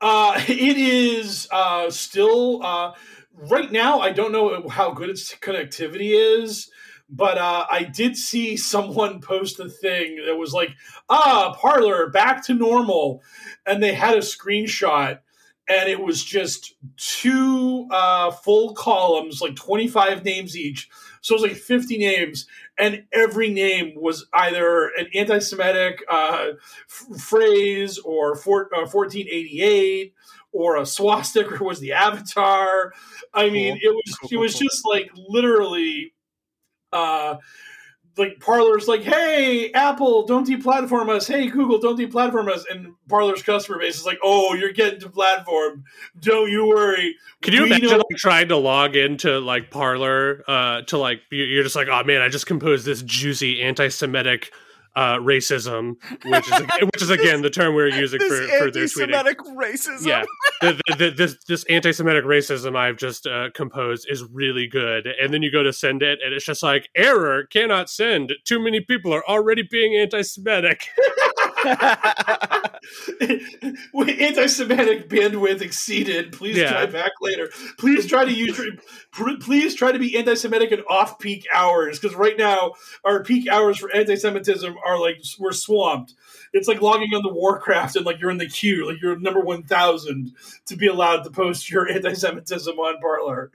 Uh, it is uh, still uh, right now. I don't know how good its connectivity is. But uh, I did see someone post a thing that was like, ah, Parler back to normal. And they had a screenshot and it was just two uh, full columns, like 25 names each. So it was like 50 names, and every name was either an anti Semitic uh, f- phrase or for, uh, 1488 or a swastika was the avatar. I mean, it was it was just like literally uh, like Parler's like, hey, Apple, don't deplatform us. Hey, Google, don't deplatform us. And Parler's customer base is like, oh, you're getting deplatformed. Don't you worry. Can you we imagine like, trying to log into like Parler uh, to like you're just like, oh man, I just composed this juicy anti-Semitic uh, racism, which is which is again the term we're using for, This for their tweeting. anti-Semitic racism. Yeah, the, the, the, this this anti-Semitic racism I've just uh, composed is really good, and then you go to send it, and it's just like error cannot send. Too many people are already being anti-Semitic. Anti-Semitic bandwidth exceeded. Please Yeah. try back later. Please try to use. Please try to be anti-Semitic in off-peak hours because right now our peak hours for anti-Semitism are like we're swamped. It's like logging on the Warcraft and like you're in the queue, like you're number one thousand to be allowed to post your anti-Semitism on Parler.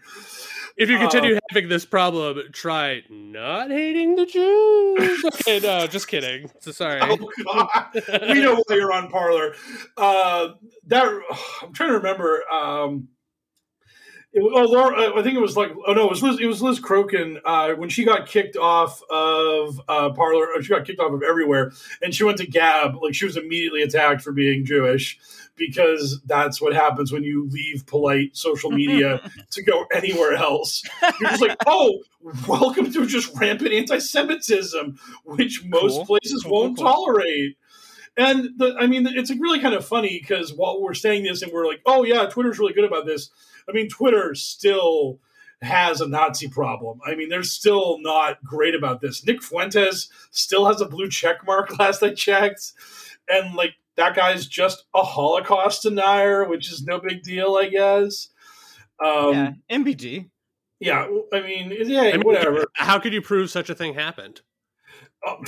If you continue Uh, having this problem, try not hating the Jews. okay, no, just kidding. So sorry. Oh we know why you're on Parler. Uh, that I'm trying to remember. Um, was- oh, Laura, I think it was like oh no, it was Liz, it was Liz Crokin uh, when she got kicked off of uh, Parlor. She got kicked off of everywhere, and she went to Gab. Like she was immediately attacked for being Jewish because that's what happens when you leave polite social media to go anywhere else. You're just like, oh, welcome to just rampant anti-Semitism, which most Cool. places Cool, cool, won't cool. tolerate. And the, I mean, it's really kind of funny because while we're saying this and we're like, oh yeah, Twitter's really good about this. I mean, Twitter still has a Nazi problem. I mean, they're still not great about this. Nick Fuentes still has a blue check mark last I checked. And like that guy's just a Holocaust denier, which is no big deal, I guess. Um, yeah, MBG. yeah, I mean, yeah, I mean, whatever. How could you prove such a thing happened? Oh,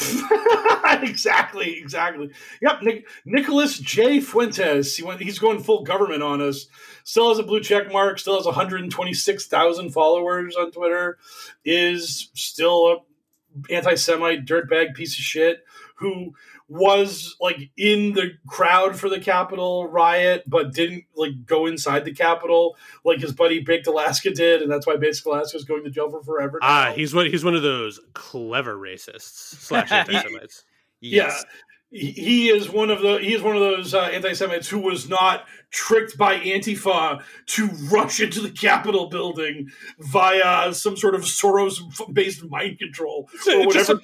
exactly, exactly. Yep, Nic- Nicholas J. Fuentes. He went, he's going full government on us. Still has a blue check mark. Still has 126,000 followers on Twitter. Is still a anti-Semite dirtbag piece of shit who was like in the crowd for the Capitol riot, but didn't like go inside the Capitol like his buddy Baked Alaska did, and that's why Baked Alaska is going to jail for forever. Ah, now. he's one. He's one of those clever racists slash anti-Semites. Yes. Yeah, he- is one of the he is one of those uh, anti-Semites who was not tricked by Antifa to rush into the Capitol building via some sort of Soros-based mind control or Just whatever. some,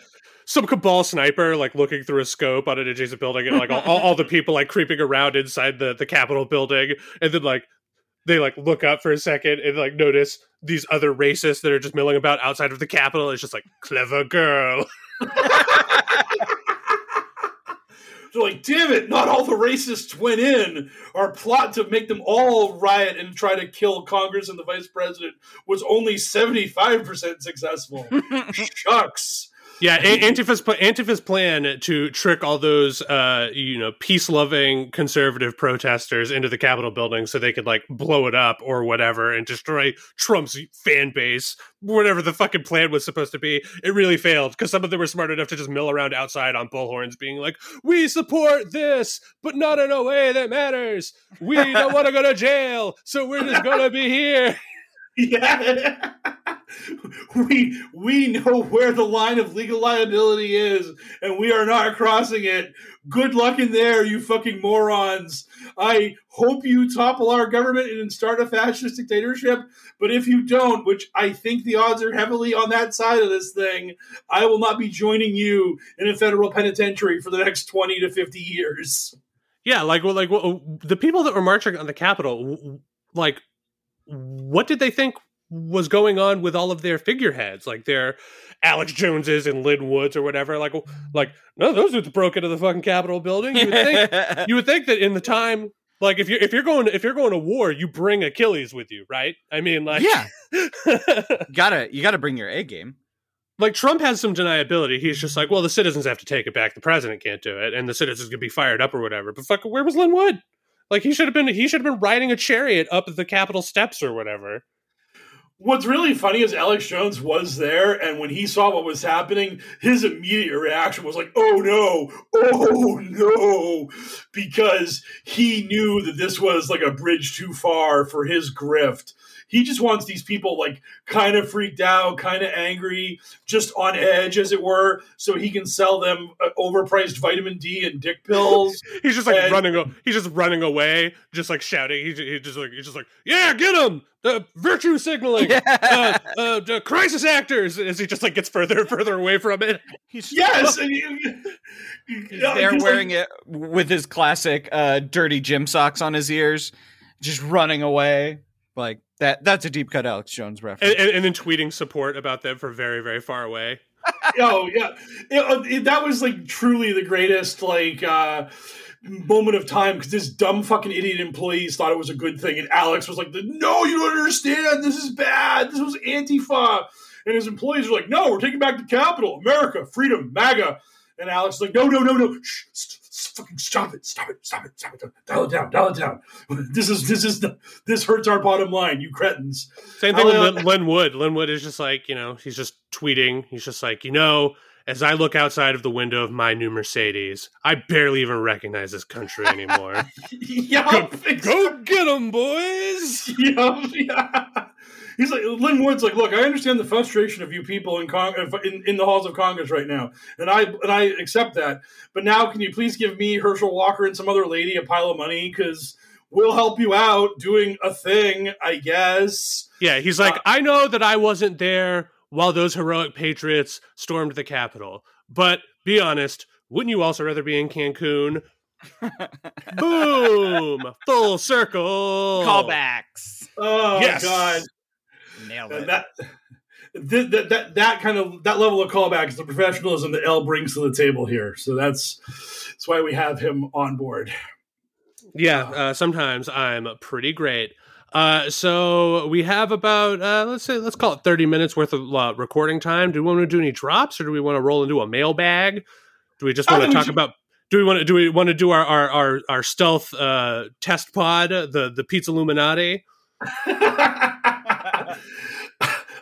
some cabal sniper like looking through a scope on an adjacent building and like all, all, all the people like creeping around inside the the capitol building and then like they like look up for a second and like notice these other racists that are just milling about outside of the capitol it's just like clever girl They're like, damn it! Not all the racists went in. Our plot to make them all riot and try to kill Congress and the vice president was only seventy-five percent successful. Shucks. Yeah antifa's antifa's plan to trick all those uh you know peace-loving conservative protesters into the capitol building so they could like blow it up or whatever and destroy trump's fan base whatever the fucking plan was supposed to be it really failed because some of them were smart enough to just mill around outside on bullhorns being like we support this but not in a way that matters we don't want to go to jail so we're just gonna be here Yeah. we we know where the line of legal liability is, and we are not crossing it. Good luck in there, you fucking morons. I hope you topple our government and start a fascist dictatorship. But if you don't, which I think the odds are heavily on that side of this thing, I will not be joining you in a federal penitentiary for the next 20 to 50 years. Yeah, like well, like well, the people that were marching on the Capitol, like, what did they think was going on with all of their figureheads, like their Alex Joneses and Lin Woods or whatever? Like, like no, those dudes broke into the fucking Capitol building. You would think, you would think that in the time, like if you're if you're going if you're going to war, you bring Achilles with you, right? I mean, like, yeah. gotta you gotta bring your A game. like Trump has some deniability. He's just like, well, the citizens have to take it back. The president can't do it, and the citizens could be fired up or whatever. But fuck, where was Lin Wood? Like he should have been. He should have been riding a chariot up the Capitol steps or whatever. What's really funny is Alex Jones was there, and when he saw what was happening, his immediate reaction was like, "Oh no, oh no," because he knew that this was like a bridge too far for his grift. He just wants these people like kind of freaked out, kind of angry, just on edge, as it were, so he can sell them uh, overpriced vitamin D and dick pills. he's just like And- running. a- He's just running away, just like shouting. He's, he's just like he's just like, yeah, get him. The virtue signaling, uh, uh, the crisis actors. As he just like gets further and further away from it. He's yes, and he- He's Yeah, there he's wearing like- it with his classic uh, dirty gym socks on his ears, just running away. Like that. That's a deep cut Alex Jones reference. And, and, and then tweeting support about them for very very far away. oh yeah, It- it- that was like truly the greatest like uh moment of time because this dumb fucking idiot employees thought it was a good thing, and Alex was like, "No, you don't understand. This is bad. This was Antifa." And his employees were like, "No, we're taking back the capital, America, freedom, MAGA." And Alex was like, "No, no, no, no, Shh, st- st- fucking stop it, stop it, stop it, stop it, dial it down, dial it down. This is this is the, this hurts our bottom line, you cretins." Same thing I'll, with Lin Wood. Lin Wood is just like, you know, he's just tweeting. He's just like, you know, as I look outside of the window of my new Mercedes, I barely even recognize this country anymore. yeah, Go get them, boys! yeah, yeah. He's like Lin Wood's like, look, I understand the frustration of you people in, Cong- in in the halls of Congress right now, and I and I accept that. But now, can you please give me Herschel Walker and some other lady a pile of money because we'll help you out doing a thing, I guess. Yeah, he's like, Uh, I know that I wasn't there while those heroic patriots stormed the Capitol, but be honest, wouldn't you also rather be in Cancun? Boom! Full circle. Callbacks. Oh Yes. God, Nailed And it. that. That, that, that that kind of that level of callback is the professionalism that L brings to the table here. So that's that's why we have him on board. Yeah, uh, sometimes I'm pretty great. Uh, so we have about uh, let's say let's call it 30 minutes worth of uh, recording time. Do we want to do any drops, or do we want to roll into a mailbag? Do we just want to talk should- about? Do we want to do we want to do our our our, our stealth uh, test pod, the the Pizza Illuminati?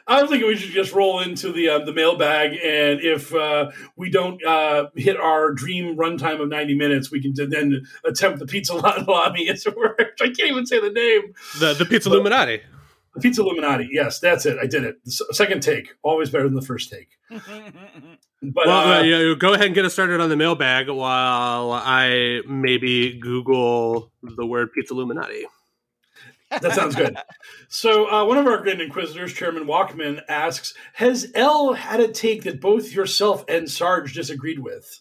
I was thinking we should just roll into the uh, the mailbag, and if uh, we don't uh, hit our dream runtime of ninety minutes, we can then attempt the pizza lot lobby. As it were, I can't even say the name. The the Pizza Illuminati. The pizza Illuminati. Yes, that's it. I did it. The second take, always better than the first take. But Well, uh, uh, yeah, go ahead and get us started on the mailbag while I maybe Google the word Pizza Illuminati. That sounds good. So, uh, one of our Grand Inquisitors, Chairman Walkman, asks Has L had a take that both yourself and Sarge disagreed with?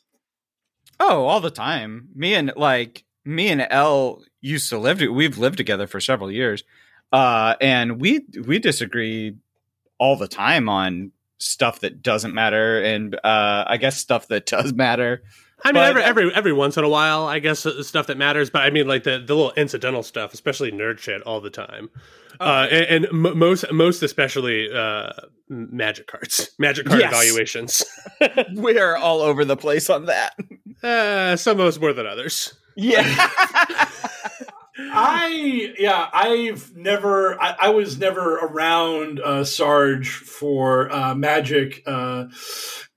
Oh, all the time. Me and like me and Elle used to live. We've lived together for several years, uh, and we we disagree all the time on stuff that doesn't matter, and uh, I guess stuff that does matter. I mean, But- every every every once in a while, I guess uh, stuff that matters. But I mean, like the, the little incidental stuff, especially nerd shit, all the time. Uh, and, and m- most most especially uh, magic cards, magic card Yes. evaluations. We're all over the place on that. uh, some of us more than others. Yeah. I yeah, I've never I, I was never around uh, Sarge for uh, Magic uh,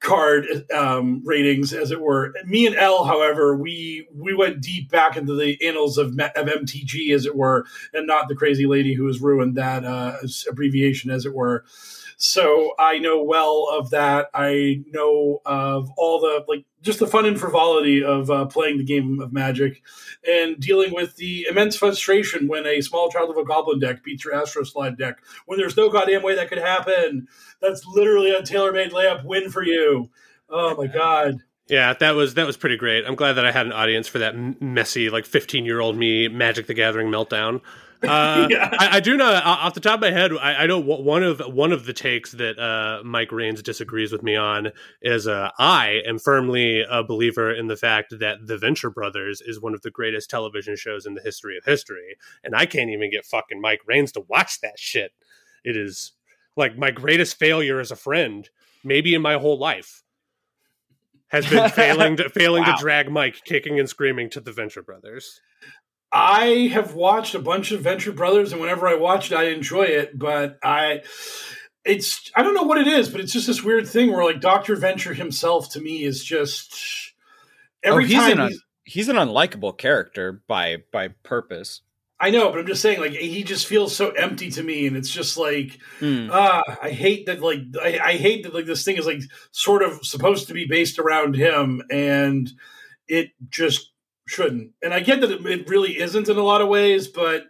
card um, ratings, as it were. Me and L, however, we we went deep back into the annals of, of MTG, as it were, and not the crazy lady who has ruined that uh, abbreviation, as it were. So I know well of that. I know of all the like just the fun and frivolity of uh, playing the game of Magic and dealing with the immense frustration when a small child of a goblin deck beats your Astral Slide deck when there's no goddamn way that could happen. That's literally a tailor-made layup win for you. Oh my god. Yeah, that was that was pretty great. I'm glad that I had an audience for that messy, like 15 year old me Magic the Gathering meltdown. Uh, Yeah. I, I do know off the top of my head. I, I know one of one of the takes that uh, Mike Raines disagrees with me on is uh, I am firmly a believer in the fact that The Venture Brothers is one of the greatest television shows in the history of history, and I can't even get fucking Mike Raines to watch that shit. It is like my greatest failure as a friend, maybe in my whole life has been failing to failing Wow. to drag Mike kicking and screaming to the Venture Brothers. I have watched a bunch of Venture Brothers, and whenever I watch it, I enjoy it. But I, it's I don't know what it is, but it's just this weird thing where like Doctor Venture himself to me is just every oh, he's time an he's- he's an unlikable character by by purpose. I know, but I'm just saying, like he just feels so empty to me, and it's just like, Hmm. ah, I hate that. Like, I, I hate that. Like, this thing is like sort of supposed to be based around him, and it just shouldn't. And I get that it, it really isn't in a lot of ways, but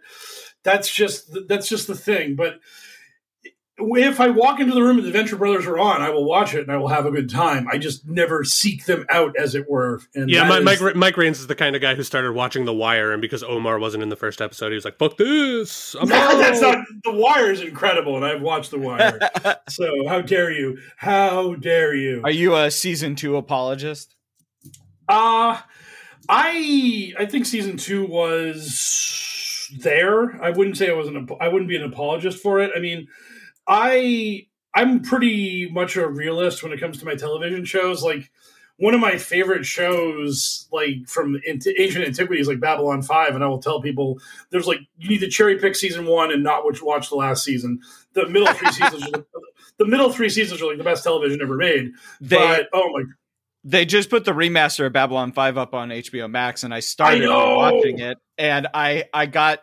that's just that's just the thing. But if I walk into the room and the Venture Brothers are on, I will watch it and I will have a good time. I just never seek them out, as it were. And Yeah, that Mike, is- Mike Mike Raines is the kind of guy who started watching The Wire, and because Omar wasn't in the first episode, he was like, "Fuck this!" I'm No, that's not. The Wire is incredible, and I've watched The Wire. so how dare you? How dare you? Are you a season two apologist? Uh I I think season two was there. I wouldn't say I was an. I wouldn't be an apologist for it. I mean, I I'm pretty much a realist when it comes to my television shows. Like one of my favorite shows, like from ancient antiquities, like Babylon Five, and I will tell people there's like you need to cherry pick season one and not watch watch the last season. The middle three seasons, are the, the middle three seasons are like the best television ever made. They but oh my they just put the remaster of Babylon 5 up on HBO Max and I started I watching it and I I got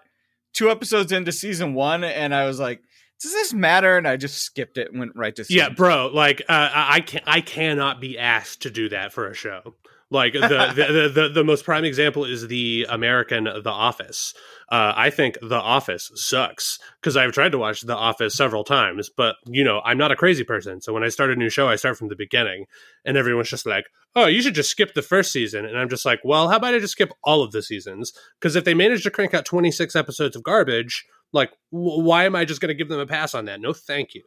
two episodes into season 1 and I was like does this matter and I just skipped it and went right to season Yeah, bro. Like, uh, I I can I cannot be asked to do that for a show. Like the the, the, the the most prime example is the American The Office. Uh, I think The Office sucks because I've tried to watch The Office several times, but you know I'm not a crazy person. So when I start a new show, I start from the beginning, and everyone's just like, "Oh, you should just skip the first season," and I'm just like, "Well, how about I just skip all of the seasons? Because if they manage to crank out 26 episodes of garbage, like, w- why am I just going to give them a pass on that? No, thank you."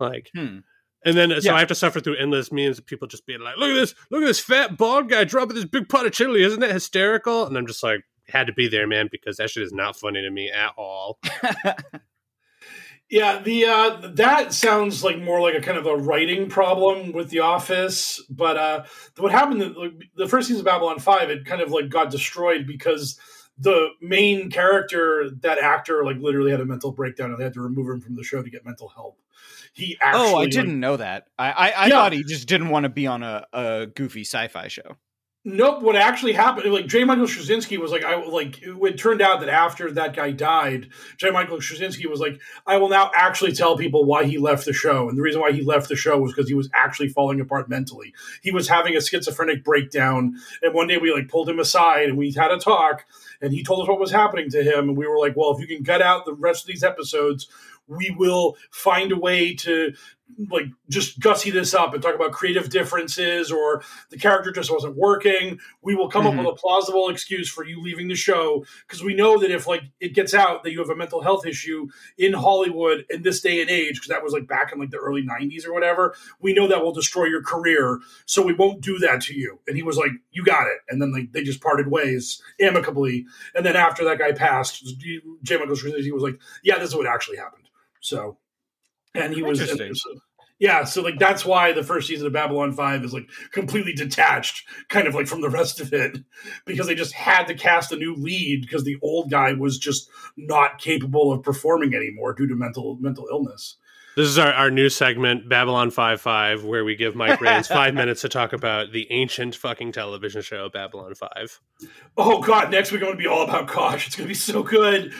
Like, Hmm. and then so Yeah. I have to suffer through endless memes of people just being like, "Look at this! Look at this fat bald guy dropping this big pot of chili! Isn't that hysterical?" And I'm just like, had to be there, man, because that shit is not funny to me at all. Yeah, the uh, that sounds like more like a kind of a writing problem with The Office. But uh, what happened the, the first season of Babylon Five, it kind of like got destroyed because the main character, that actor, like literally had a mental breakdown, and they had to remove him from the show to get mental help. He actually, Oh, I didn't know that. I I, I Yeah. thought he just didn't want to be on a, a goofy sci-fi show. Nope. What actually happened? Like J. Michael Straczynski was like, I like. It, it turned out that after that guy died, J. Michael Straczynski was like, I will now actually tell people why he left the show, and the reason why he left the show was because he was actually falling apart mentally. He was having a schizophrenic breakdown, and one day we like pulled him aside and we had a talk, and he told us what was happening to him, and we were like, well, if you can cut out the rest of these episodes, we will find a way to like just gussy this up and talk about creative differences or the character just wasn't working we will come Mhm. up with a plausible excuse for you leaving the show because we know that if like it gets out that you have a mental health issue in hollywood in this day and age because that was like back in like the early 90s or whatever we know that will destroy your career so we won't do that to you and he was like you got it and then like they just parted ways amicably. And then after that guy passed jay michael Straczynski was like yeah this is what actually happened so and he was yeah, so like that's why the first season of Babylon 5 is like completely detached kind of like from the rest of it because they just had to cast a new lead because the old guy was just not capable of performing anymore due to mental mental illness. This is our, our new segment, Babylon 5 5, where we give Mike Raines five minutes to talk about the ancient fucking television show, Babylon 5. Oh god, next week I'm going to be all about Kosh. It's going to be so good.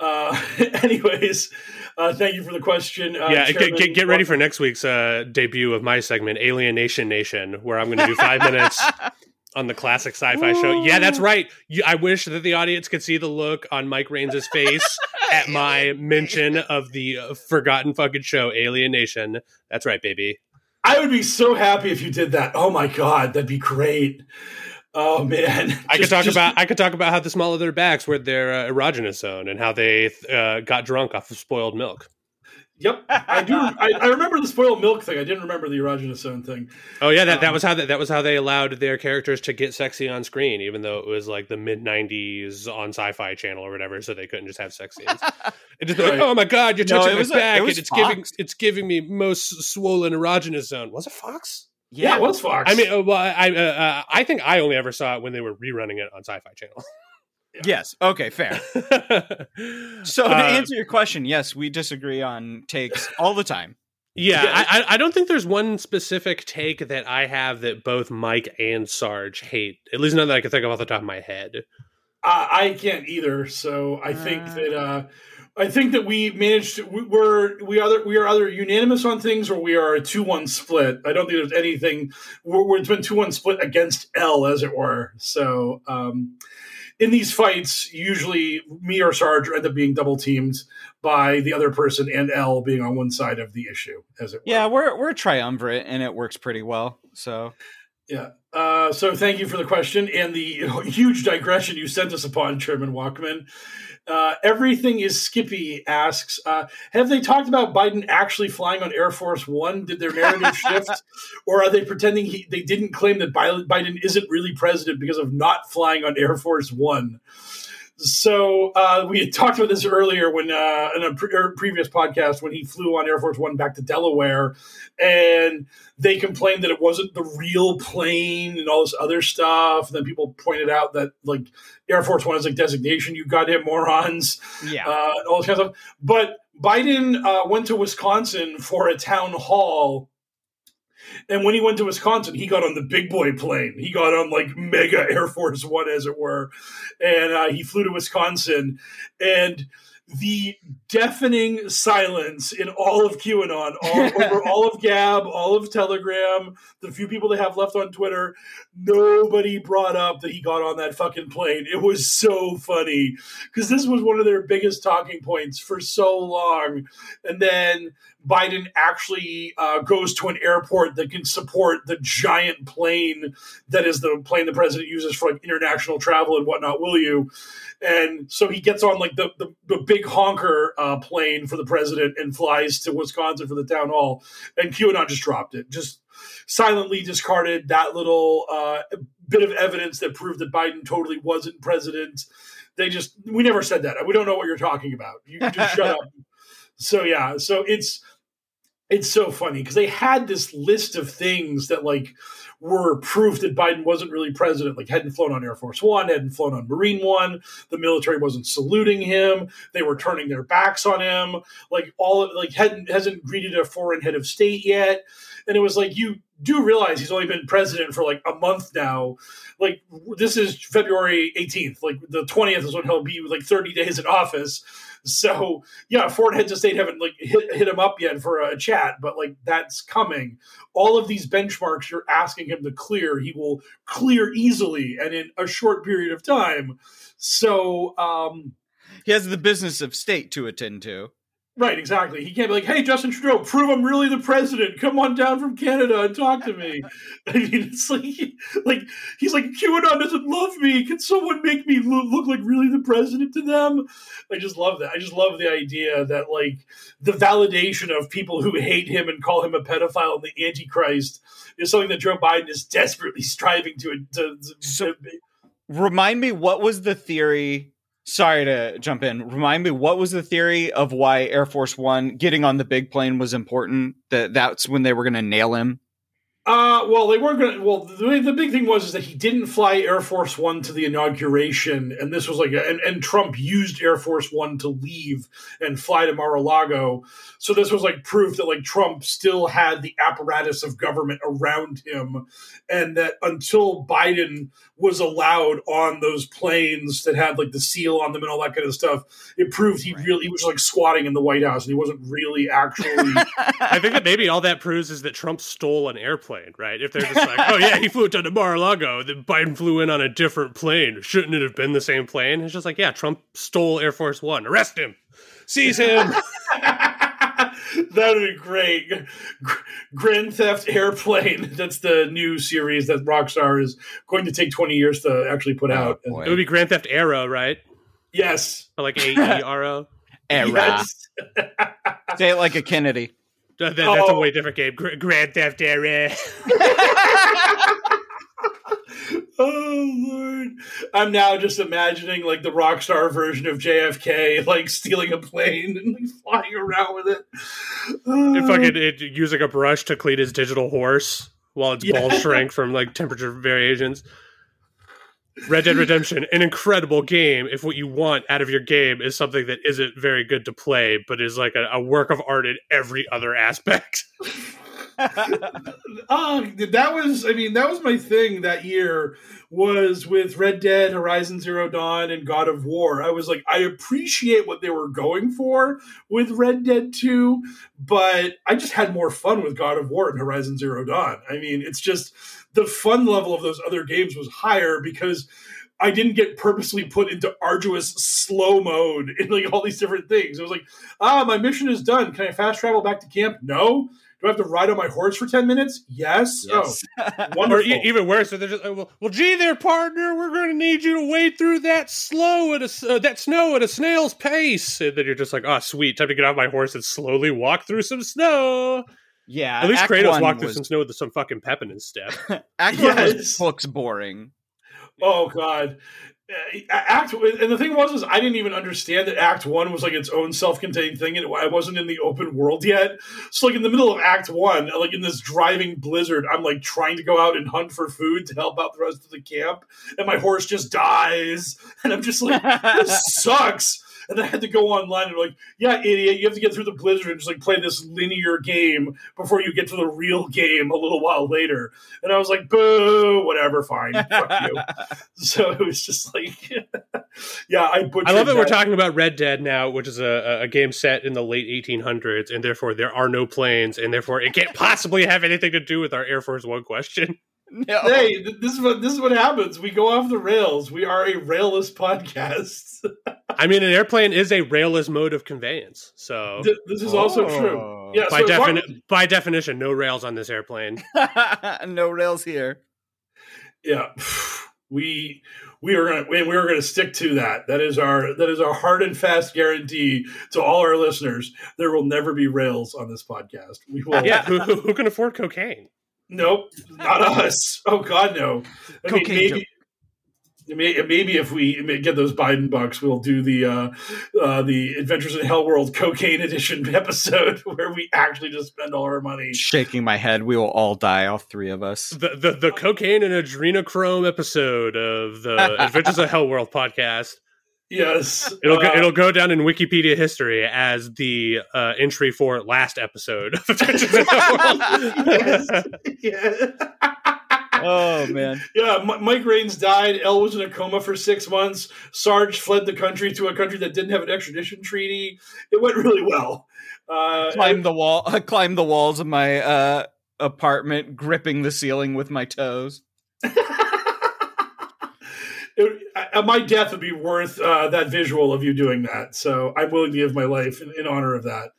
Uh anyways, uh thank you for the question. Uh, yeah, get, Chairman- get, get ready for next week's uh, debut of my segment, Alienation Nation, where I'm going to do five minutes on the classic sci-fi show. Yeah, that's right. You, I wish that the audience could see the look on Mike Raines' face at my mention of the uh, forgotten fucking show, Alien Nation. That's right, baby. I would be so happy if you did that. Oh my god, that'd be great. Oh man. I could talk just- about I could talk about how the small of their backs were their uh, erogenous zone and how they uh, got drunk off of spoiled milk. Yep, I do. I, I remember the spoiled milk thing. I didn't remember the erogenous zone thing. Oh yeah, that, that Um, was how that, that was how they allowed their characters to get sexy on screen, even though it was like the mid '90s on Sci-Fi Channel or whatever, so they couldn't just have sex scenes. And just be like, "Oh my god, you're touching it my was a- back, it and it's giving it's giving me most swollen erogenous zone." Was it Fox? Yeah, it was Fox. I mean, uh, well, I uh, uh, I think I only ever saw it when they were rerunning it on Sci-Fi Channel. Yes. Okay, fair. So to Uh, answer your question, yes, we disagree on takes all the time. Yeah, Yeah. I, I- I don't think there's one specific take that I have that both Mike and Sarge hate. At least none that I can think of off the top of my head. I, I can't either. So I think that uh, I think that we managed. To, we, we're we other we are either unanimous on things or we are a two one split. I don't think there's anything. We're, we're it's been two one split against L, as it were. So. Um, in these fights, usually me or Sarge end up being double teamed by the other person and L being on one side of the issue, as it were. Yeah, we're we're triumvirate and it works pretty well. So Yeah. Uh, so thank you for the question and the huge digression you sent us upon, Chairman Walkman. Uh, Everything is Skippy asks uh, Have they talked about Biden actually flying on Air Force One? Did their narrative shift? Or are they pretending he, they didn't claim that Biden isn't really president because of not flying on Air Force One? So uh, we had talked about this earlier when uh, in a pre- er, previous podcast when he flew on Air Force One back to Delaware, and they complained that it wasn't the real plane and all this other stuff. And then people pointed out that like Air Force One is like designation, you goddamn morons, yeah, uh, and all this kind of stuff. But Biden uh, went to Wisconsin for a town hall. And when he went to Wisconsin, he got on the big boy plane. He got on like mega Air Force One, as it were, and uh, he flew to Wisconsin. And the deafening silence in all of QAnon, all over all of Gab, all of Telegram, the few people they have left on Twitter, nobody brought up that he got on that fucking plane. It was so funny because this was one of their biggest talking points for so long. And then Biden actually uh, goes to an airport that can support the giant plane that is the plane the president uses for like international travel and whatnot. Will you? And so he gets on like the the, the big honker uh, plane for the president and flies to Wisconsin for the town hall. And QAnon just dropped it, just silently discarded that little uh, bit of evidence that proved that Biden totally wasn't president. They just we never said that. We don't know what you're talking about. You just shut up. So yeah, so it's it's so funny because they had this list of things that like were proof that Biden wasn't really president, like hadn't flown on Air Force One, hadn't flown on Marine One, the military wasn't saluting him, they were turning their backs on him, like all of like hadn't hasn't greeted a foreign head of state yet. And it was like you do realize he's only been president for like a month now. Like this is February 18th. Like the 20th is when he'll be like 30 days in office. So yeah, Ford heads of state haven't like hit, hit him up yet for a chat, but like that's coming. All of these benchmarks you're asking him to clear, he will clear easily and in a short period of time. So um he has the business of state to attend to. Right, exactly. He can't be like, "Hey, Justin Trudeau, prove I'm really the president. Come on down from Canada and talk to me." I mean, it's like, like he's like, "QAnon doesn't love me. Can someone make me lo- look like really the president to them?" I just love that. I just love the idea that like the validation of people who hate him and call him a pedophile and the Antichrist is something that Joe Biden is desperately striving to. to, to So- Remind me what was the theory? Sorry to jump in. Remind me what was the theory of why Air Force One getting on the big plane was important? That that's when they were going to nail him. Uh, well, they weren't going to. Well, the, the big thing was is that he didn't fly Air Force One to the inauguration, and this was like, a, and, and Trump used Air Force One to leave and fly to Mar-a-Lago. So this was like proof that like Trump still had the apparatus of government around him, and that until Biden was allowed on those planes that had like the seal on them and all that kind of stuff, it proved he really he was like squatting in the White House and he wasn't really actually. I think that maybe all that proves is that Trump stole an airplane, right? If they're just like, oh yeah, he flew down to Mar-a-Lago, then Biden flew in on a different plane. Shouldn't it have been the same plane? It's just like, yeah, Trump stole Air Force One. Arrest him. Seize him. that would be great. Gr- Grand Theft Airplane. That's the new series that Rockstar is going to take 20 years to actually put oh, out. boy. it would be Grand Theft Arrow, right? yes. Or like A E R O. Era. Yes. Say it like a Kennedy. That- That's a Oh. way different game. Grand Theft Arrow. Oh Lord. I'm now just imagining like the Rockstar version of JFK, like stealing a plane and like flying around with it. If Oh. Uh, fucking it, using a brush to clean his digital horse while its Yeah. balls shrank from like temperature variations. Red Dead Redemption, an incredible game. If what you want out of your game is something that isn't very good to play, but is like a, a work of art in every other aspect. uh, that was, I mean, that was my thing that year was with Red Dead, Horizon Zero Dawn, and God of War. I was like, I appreciate what they were going for with Red Dead 2, but I just had more fun with God of War and Horizon Zero Dawn. I mean, it's just the fun level of those other games was higher because I didn't get purposely put into arduous slow mode in like all these different things. It was like, ah, my mission is done. Can I fast travel back to camp? No. Do I have to ride on my horse for 10 minutes? Yes. Yes. Oh, Or wonderful. e- even worse, they're just, well, well, gee there, partner, we're going to need you to wade through that slow at a, s- uh, that snow at a snail's pace. And then you're just like, oh, sweet, time to get off my horse and slowly walk through some snow. Yeah, At least Act Kratos One walked through some snow with some fucking pep in his step. Act One was books boring. Oh God. Uh, Act and the thing was is I didn't even understand that Act One was like its own self-contained thing, and I wasn't in the open world yet. So like in the middle of Act One, like in this driving blizzard, I'm like trying to go out and hunt for food to help out the rest of the camp, and my horse just dies, and I'm just like, this sucks. And then I had to go online and like, yeah, idiot, you have to get through the blizzard and just like play this linear game before you get to the real game a little while later. And I was like, boo, whatever, fine, fuck you. So it was just like, yeah, I butchered. I love that we're talking about Red Dead now, which is a, a game set in the late 1800s, and therefore there are no planes, and therefore it can't possibly have anything to do with our Air Force One question. No. Hey, this is what this is what happens. We go off the rails. We are a railless podcast. I mean, an airplane is a railless mode of conveyance, so Th- this is also Oh. true. Yeah, by, so as long- defini- by definition, no rails on this airplane. no rails here. yeah, we we are gonna we are gonna stick to that. That is our that is our hard and fast guarantee to all our listeners. There will never be rails on this podcast. We will. Yeah, who, who, who can afford cocaine? Nope, not us. Oh God, no. I mean, Cocaine maybe. may- Maybe if we get those Biden bucks, we'll do the uh, uh, the Adventures in Hell World Cocaine Edition episode where we actually just spend all our money. Shaking my head. We will all die, all three of us. The, the the cocaine and adrenochrome episode of the Adventures of Hell World podcast. Yes, It'll go, uh, it'll go down in Wikipedia history as the uh, entry for last episode of Adventures of World. yes. yeah. Oh man. Yeah, M- Mike Raines died. Elle was in a coma for six months. Sarge fled the country to a country that didn't have an extradition treaty. It went really well. Uh, Climb the wall. I climbed the walls of my uh, apartment, gripping the ceiling with my toes. it, my death would be worth uh, that visual of you doing that. So I'm willing to give my life in, in honor of that.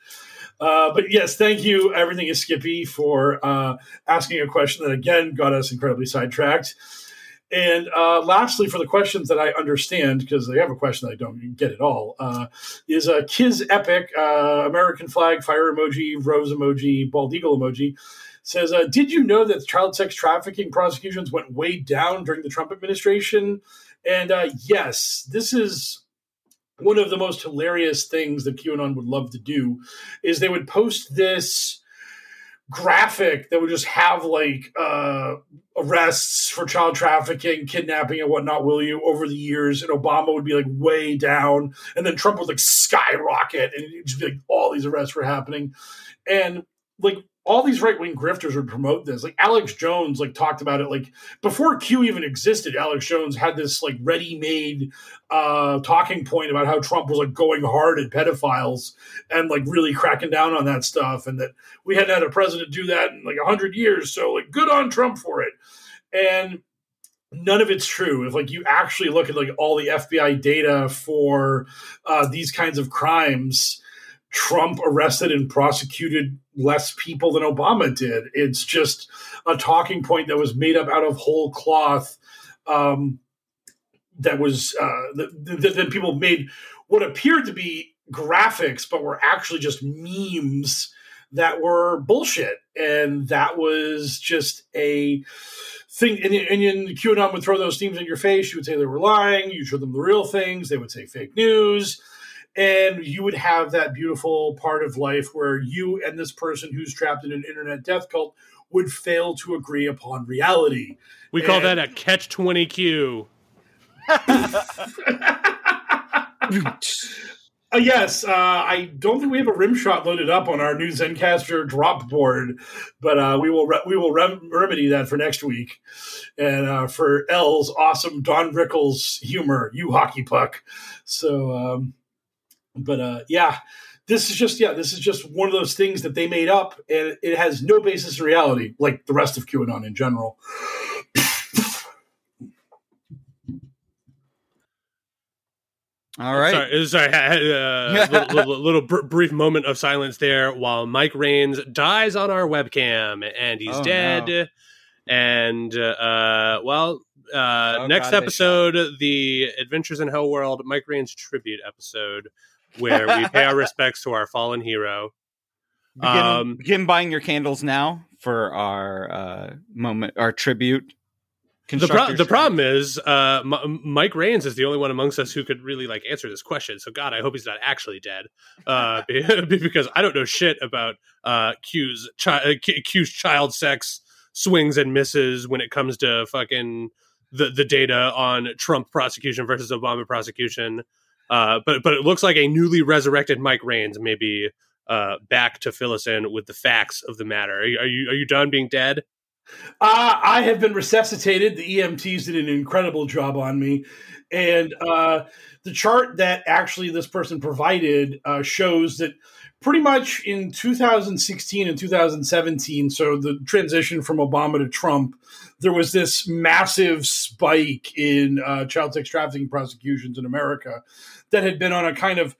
Uh, but yes, thank you, Everything is Skippy, for uh, asking a question that again got us incredibly sidetracked. And uh, lastly, for the questions that I understand, because they have a question that I don't get at all, uh, is a Kiz Epic, uh, American flag, fire emoji, rose emoji, bald eagle emoji. Says, uh, did you know that child sex trafficking prosecutions went way down during the Trump administration? And uh, yes, this is one of the most hilarious things that QAnon would love to do is they would post this graphic that would just have like uh, arrests for child trafficking, kidnapping, and whatnot. Will you over the years? And Obama would be like way down, and then Trump would like skyrocket, and it'd just be like all these arrests were happening, and like all these right wing grifters would promote this. Like Alex Jones, like talked about it. Like before Q even existed, Alex Jones had this like ready made uh, talking point about how Trump was like going hard at pedophiles and like really cracking down on that stuff, and that we hadn't had a president do that in like a hundred years. So like, good on Trump for it. And none of it's true. If like you actually look at like all the FBI data for uh, these kinds of crimes. Trump arrested and prosecuted less people than Obama did. It's just a talking point that was made up out of whole cloth. Um, that was uh, that, that people made what appeared to be graphics, but were actually just memes that were bullshit, and that was just a thing. And, and, and QAnon would throw those themes in your face. You would say they were lying. You show them the real things. They would say fake news and you would have that beautiful part of life where you and this person who's trapped in an internet death cult would fail to agree upon reality. We call And- that a catch 20 Q. Uh, yes, uh, I don't think we have a rim shot loaded up on our new Zencastr drop board, but uh, we will re- we will rem- remedy that for next week. And uh, for L's awesome Don Rickles humor, you hockey puck. So, um, but uh, yeah, this is just yeah, this is just one of those things that they made up, and it has no basis in reality, like the rest of QAnon in general. All right. Sorry, sorry uh, little, little, little br- brief moment of silence there while Mike Rains dies on our webcam and he's Oh, dead. no. And uh, well, uh, Oh, next God, episode, the Adventures in Hell World Mike Rains tribute episode, where we pay our respects to our fallen hero. Begin, Um, begin buying your candles now for our uh, moment, our tribute. The, pro- the problem is, uh, M- Mike Rains is the only one amongst us who could really like answer this question. So, God, I hope he's not actually dead, uh, because I don't know shit about uh, Q's chi- uh, Q's child sex swings and misses when it comes to fucking the the data on Trump prosecution versus Obama prosecution. Uh, but but it looks like a newly resurrected Mike Rains may be uh, back to fill us in with the facts of the matter. Are you are you, are you done being dead? Uh, I have been resuscitated. The EMTs did an incredible job on me. And uh, the chart that actually this person provided uh, shows that pretty much in 2016 and 2017, so the transition from Obama to Trump, there was this massive spike in uh, child sex trafficking prosecutions in America that had been on a kind of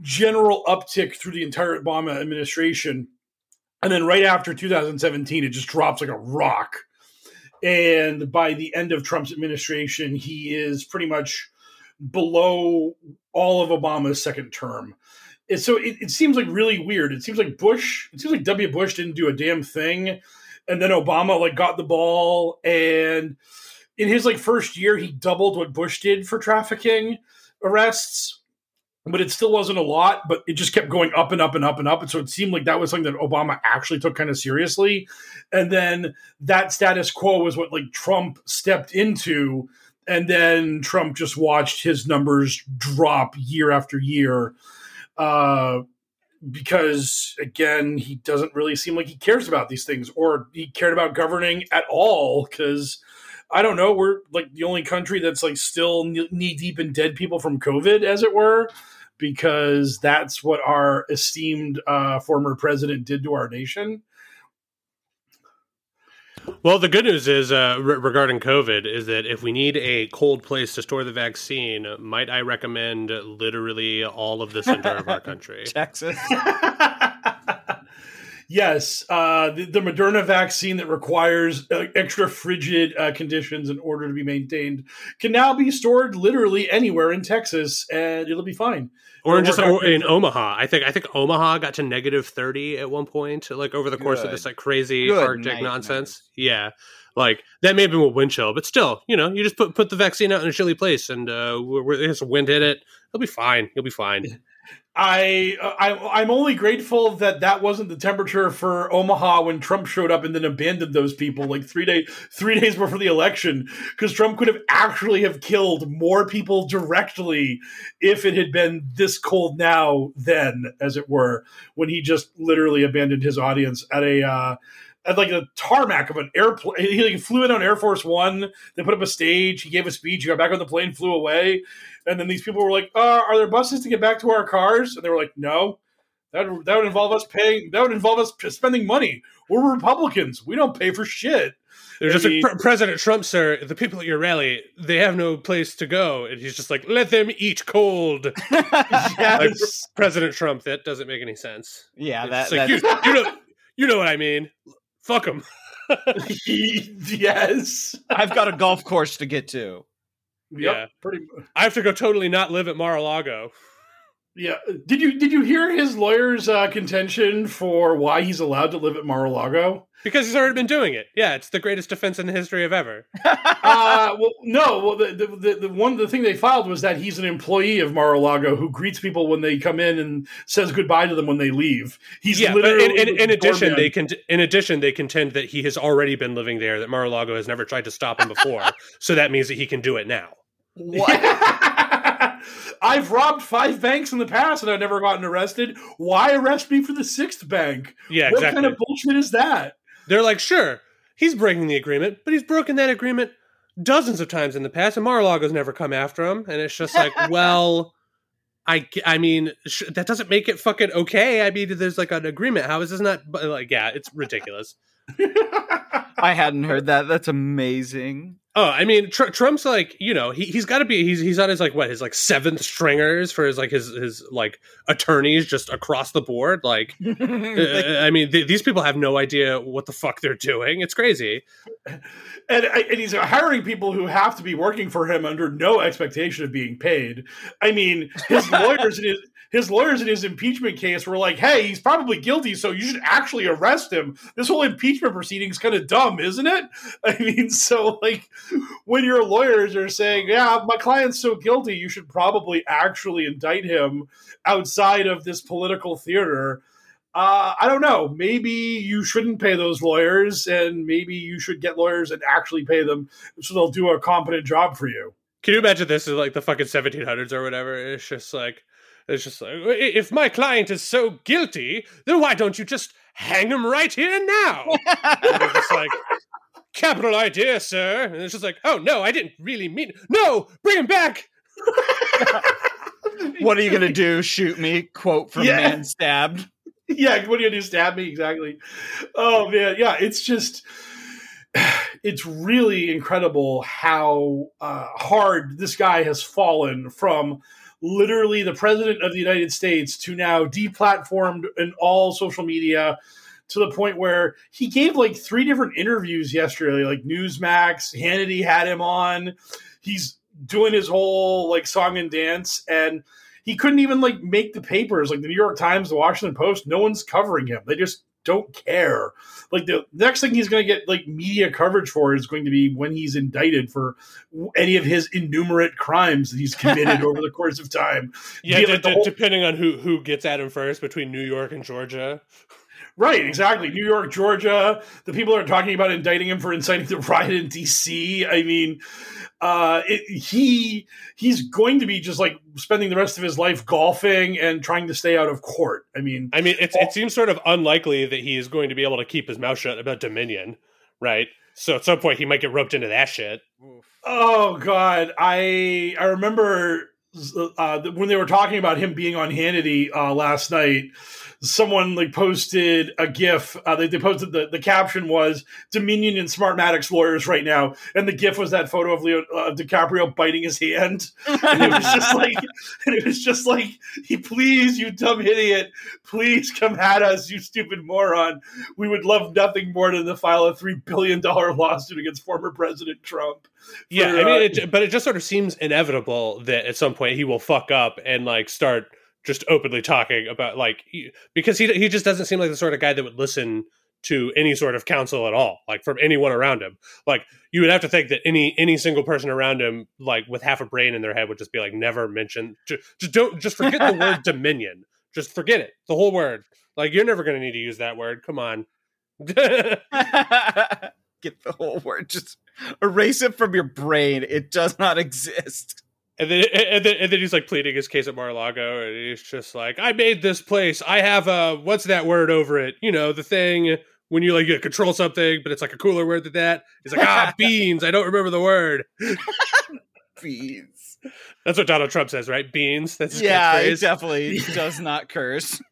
general uptick through the entire Obama administration. And then right after 2017, it just drops like a rock. And by the end of Trump's administration, he is pretty much below all of Obama's second term. And so it, it seems like really weird. It seems like Bush, it seems like W. Bush didn't do a damn thing. And then Obama like got the ball. And in his like first year, he doubled what Bush did for trafficking arrests but it still wasn't a lot, but it just kept going up and up and up and up. And so it seemed like that was something that Obama actually took kind of seriously. And then that status quo was what like Trump stepped into. And then Trump just watched his numbers drop year after year. Uh, because again, he doesn't really seem like he cares about these things or he cared about governing at all. Because I don't know, we're like the only country that's like still knee deep in dead people from COVID, as it were, because that's what our esteemed uh, former president did to our nation. Well, the good news is uh, re- regarding COVID is that if we need a cold place to store the vaccine, might I recommend literally all of the center of our country? Texas. yes, uh, the, the Moderna vaccine that requires uh, extra frigid uh, conditions in order to be maintained can now be stored literally anywhere in Texas, and it'll be fine. Or It'll just work in great. Omaha, I think I think Omaha got to negative thirty at one point, like over the course of this like crazy Good Arctic night, nonsense. Yeah, like that may have been with wind chill, but still, you know, you just put put the vaccine out in a chilly place, and uh, where where there's wind hit it, it'll be fine. You'll be fine. I, I I'm only grateful that that wasn't the temperature for Omaha when Trump showed up and then abandoned those people like three days three days before the election because Trump could have actually have killed more people directly if it had been this cold now then as it were when he just literally abandoned his audience at a uh, at like a tarmac of an airplane. He like, flew in on Air Force One. They put up a stage. He gave a speech. He got back on the plane, flew away. And then these people were like, uh, "Are there buses to get back to our cars?" And they were like, "No." That would, that would involve us paying. That would involve us spending money. We're Republicans. We don't pay for shit. They're just like President Trump, sir. The people at your rally, they have no place to go, and he's just like, let them eat cold. Like President Trump, that doesn't make any sense. Yeah, It's that, like, that's, you, you know, you know what I mean. Fuck them. yes. I've got a golf course to get to. Yep. Yeah. Pretty. I have to go totally not live at Mar-a-Lago. Yeah. Did you did you hear his lawyer's uh, contention for why he's allowed to live at Mar-a-Lago? Because he's already been doing it. Yeah, it's the greatest defense in the history of ever. uh, well, no. Well, the, the, the, the one the thing they filed was that he's an employee of Mar-a-Lago who greets people when they come in and says goodbye to them when they leave. He's yeah, but in, in, in addition, they can in addition they contend that he has already been living there. That Mar-a-Lago has never tried to stop him before, so that means that he can do it now. What? I've robbed five banks in the past and I've never gotten arrested. Why arrest me for the sixth bank? Yeah, what exactly. kind of bullshit is that? They're like, sure, he's breaking the agreement, but he's broken that agreement dozens of times in the past, and Mar-a-Lago's never come after him. And it's just like, well, I, I mean, sh- that doesn't make it fucking okay. I mean, there's like an agreement. How is this not but, like, yeah, it's ridiculous. I hadn't heard that. That's amazing. Oh, I mean, Tr- Trump's like, you know, he he's got to be he's he's on his like what his like seventh stringers for his like his his like attorneys just across the board. Like, uh, I mean, th- these people have no idea what the fuck they're doing. It's crazy. and, and he's hiring people who have to be working for him under no expectation of being paid. I mean, his lawyers in his his lawyers in his impeachment case were like, "Hey, he's probably guilty, so you should actually arrest him." This whole impeachment proceeding is kind of dumb, isn't it? I mean, so like when your lawyers are saying, "Yeah, my client's so guilty, you should probably actually indict him outside of this political theater." uh, I don't know. Maybe you shouldn't pay those lawyers, and maybe you should get lawyers and actually pay them so they'll do a competent job for you. Can you imagine this is like the fucking 1700s or whatever? It's just like, it's just like, if my client is so guilty, then why don't you just hang him right here now? and they're just like, capital idea, sir. And it's just like, oh no, I didn't really mean. No, bring him back. What are you gonna do? Shoot me? Quote from Yeah. Man Stabbed. yeah, what are you gonna do? Stab me? Exactly. Oh man, yeah. It's just, it's really incredible how uh, hard this guy has fallen from literally the president of the United States to now deplatformed in all social media to the point where he gave like three different interviews yesterday, like Newsmax, Hannity had him on. He's doing his whole like song and dance and he couldn't even like make the papers like the New York Times, the Washington Post. No one's covering him. They just don't care. Like the next thing he's going to get like media coverage for is going to be when he's indicted for any of his innumerate crimes that he's committed over the course of time. Yeah, d- like d- whole- depending on who who gets at him first between New York and Georgia. Right, exactly. New York, Georgia. The people are talking about indicting him for inciting the riot in D.C. I mean, uh, it, he he's going to be just like spending the rest of his life golfing and trying to stay out of court. I mean, I mean, it's, it seems sort of unlikely that he is going to be able to keep his mouth shut about Dominion, right? So at some point he might get roped into that shit. Oh God, I I remember uh, when they were talking about him being on Hannity uh, last night. Someone like posted a GIF. Uh, they, they posted the, the caption was Dominion and Smartmatic's lawyers right now, and the GIF was that photo of Leo uh, DiCaprio biting his hand, and it was just like, and it was just like, he please, you dumb idiot, please come at us, you stupid moron. We would love nothing more than to file a three billion dollar lawsuit against former President Trump. Yeah, I mean, uh, it, but it just sort of seems inevitable that at some point he will fuck up and like start just openly talking about like he, because he he just doesn't seem like the sort of guy that would listen to any sort of counsel at all, like from anyone around him. Like you would have to think that any any single person around him, like with half a brain in their head, would just be like, never mention, just, just don't, just forget the word Dominion, just forget it, the whole word. Like you're never going to need to use that word. Come on. Get the whole word. Just erase it from your brain. It does not exist. And then, and then, and then he's like pleading his case at Mar-a-Lago, and he's just like, "I made this place. I have a what's that word over it? You know, the thing when you like you control something, but it's like a cooler word than that." He's like, "Ah, beans. I don't remember the word." Beans. That's what Donald Trump says, right? Beans. That's his Yeah, catchphrase. definitely does not curse.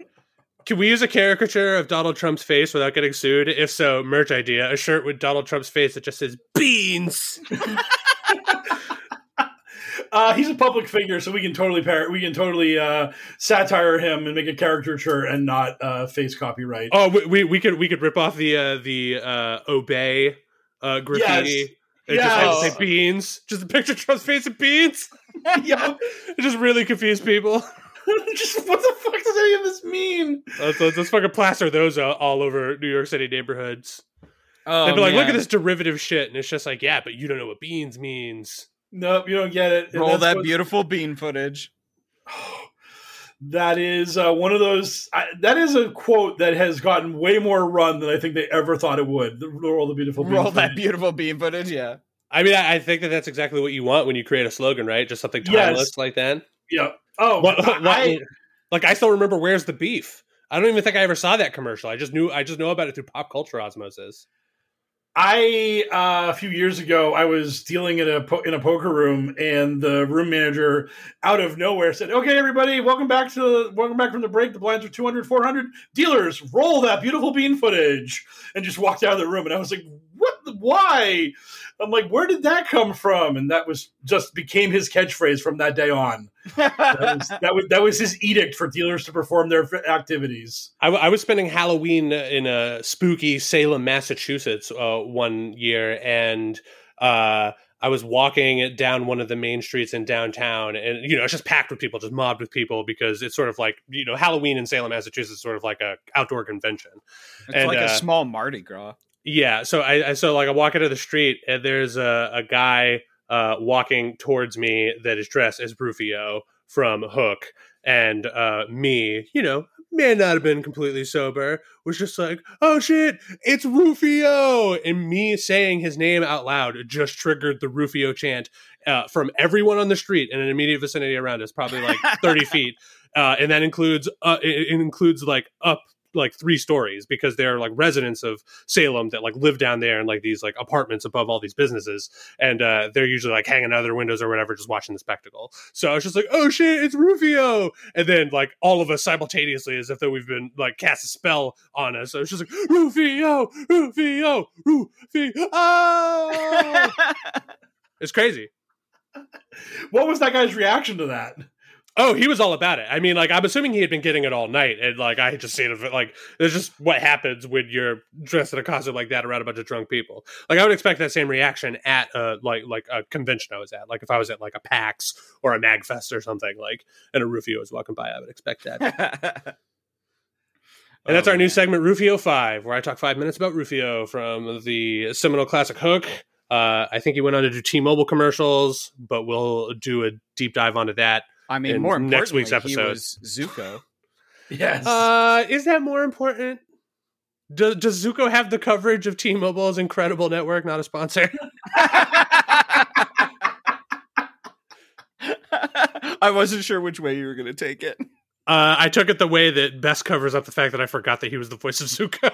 Can we use a caricature of Donald Trump's face without getting sued? If so, merch idea: a shirt with Donald Trump's face that just says "beans." Uh, he's a public figure, so we can totally par- we can totally uh, satire him and make a caricature and not uh, face copyright. Oh, we, we we could we could rip off the uh, the uh, obey uh, graffiti. Yes. It just had to Yes. say beans. Just a picture of Trump's face and beans. yeah, It just really confused people. just what the fuck does any of this mean? Let's, let's, let's fucking plaster those uh, all over New York City neighborhoods. Oh, They'd be like, look at this derivative shit. And it's just like, yeah, but you don't know what beans means. Nope, you don't get it. And Roll that what- beautiful bean footage. That is uh, one of those. I, that is a quote that has gotten way more run than I think they ever thought it would. The roll the beautiful. Roll Beans that beautiful bean footage. Yeah. I mean, I, I think that that's exactly what you want when you create a slogan, right? Just something Yes. timeless like that. Yeah. Oh, What- what- I, like I still remember "Where's the Beef." I don't even think I ever saw that commercial. I just knew I just know about it through pop culture osmosis. I uh, a few years ago I was dealing in a po- in a poker room and the room manager out of nowhere said, "Okay, everybody, welcome back to welcome back from the break. The blinds are 200, 400. Dealers, roll that beautiful bean footage." And just walked out of the room and I was like, "What? Why?" I'm like, "Where did that come from?" And that was just became his catchphrase from that day on. That was that was, that was his edict for dealers to perform their f- activities. I was spending Halloween in a spooky Salem, Massachusetts, uh, one year, and uh, I was walking down one of the main streets in downtown, and you know it's just packed with people, just mobbed with people, because it's sort of like you know Halloween in Salem, Massachusetts, is sort of like a outdoor convention. It's And, like uh, a small Mardi Gras. Yeah, so I, I so like I walk out of the street and there's a, a guy uh, walking towards me that is dressed as Rufio from Hook, and uh, me, you know, may not have been completely sober, was just like, "Oh shit, it's Rufio!" And me saying his name out loud just triggered the Rufio chant uh, from everyone on the street in an immediate vicinity around us, probably like thirty feet, uh, and that includes uh, it, it includes like up like three stories because they're like residents of Salem that like live down there in like these like apartments above all these businesses, and uh, they're usually like hanging out of their windows or whatever, just watching the spectacle. So I was just like, "Oh shit, it's Rufio!" And then like all of us simultaneously, as if though we've been like cast a spell on us. So I was just like, "Rufio, Rufio, Rufio!" Oh! it's crazy. What was that guy's reaction to that? Oh, he was all about it. I mean, like I'm assuming he had been getting it all night, and like I had just seen it. Like it's just what happens when you're dressed in a costume like that around a bunch of drunk people. Like I would expect that same reaction at a like like a convention I was at. Like if I was at like a PAX or a MagFest or something, like and a Rufio was walking by, I would expect that. And that's Oh, our new segment, Rufio Five, where I talk five minutes about Rufio from the seminal classic Hook. Uh, I think he went on to do T-Mobile commercials, but we'll do a deep dive onto that. I mean, in more next week's importantly, he episode. was Zuko. Yes. Uh, is that more important? Does, does Zuko have the coverage of T-Mobile's incredible network? Not a sponsor. I wasn't sure which way you were going to take it. Uh, I took it the way that best covers up the fact that I forgot that he was the voice of Zuko.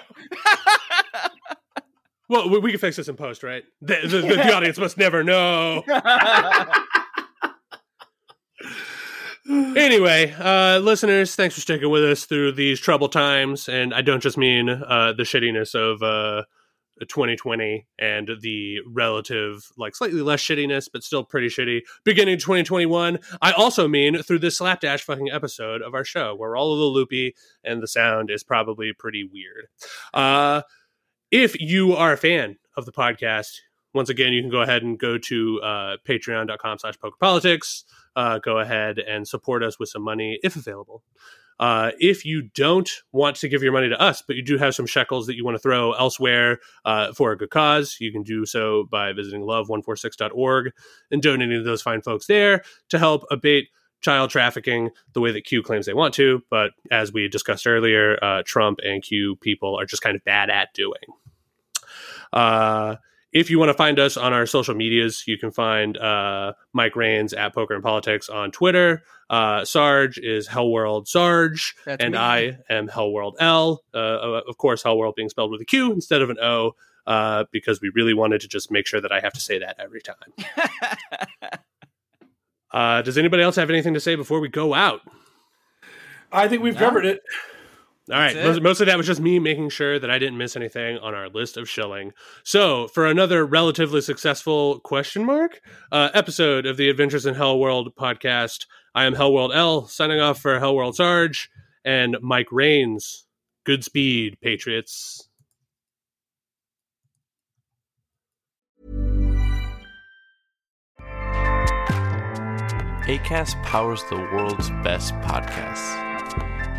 well, we, we can fix this in post, right? The, the, the, the audience must never know. Anyway, uh, listeners, thanks for sticking with us through these troubled times, and I don't just mean uh, the shittiness of uh, 2020 and the relative, like slightly less shittiness, but still pretty shitty beginning 2021. I also mean through this slapdash fucking episode of our show, where we're all a little loopy and the sound is probably pretty weird. Uh, if you are a fan of the podcast, once again, you can go ahead and go to uh, patreon.com slash pokerpolitics. Uh, go ahead and support us with some money if available. Uh, if you don't want to give your money to us, but you do have some shekels that you want to throw elsewhere uh, for a good cause, you can do so by visiting love146.org and donating to those fine folks there to help abate child trafficking the way that Q claims they want to. But as we discussed earlier, uh, Trump and Q people are just kind of bad at doing. Uh, if you want to find us on our social medias, you can find uh, Mike Rains at Poker and Politics on Twitter. Uh, Sarge is Hellworld Sarge, That's and me. I am Hellworld L. Uh, of course, Hellworld being spelled with a Q instead of an O, uh, because we really wanted to just make sure that I have to say that every time. Uh, does anybody else have anything to say before we go out? I think we've No. covered it. All right. That's Most, most of that was just me making sure that I didn't miss anything on our list of shilling. So, for another relatively successful question mark uh, episode of the Adventures in Hell World podcast, I am Hellworld L signing off for Hellworld Sarge and Mike Rains. Good speed, Patriots. ACAST powers the world's best podcasts.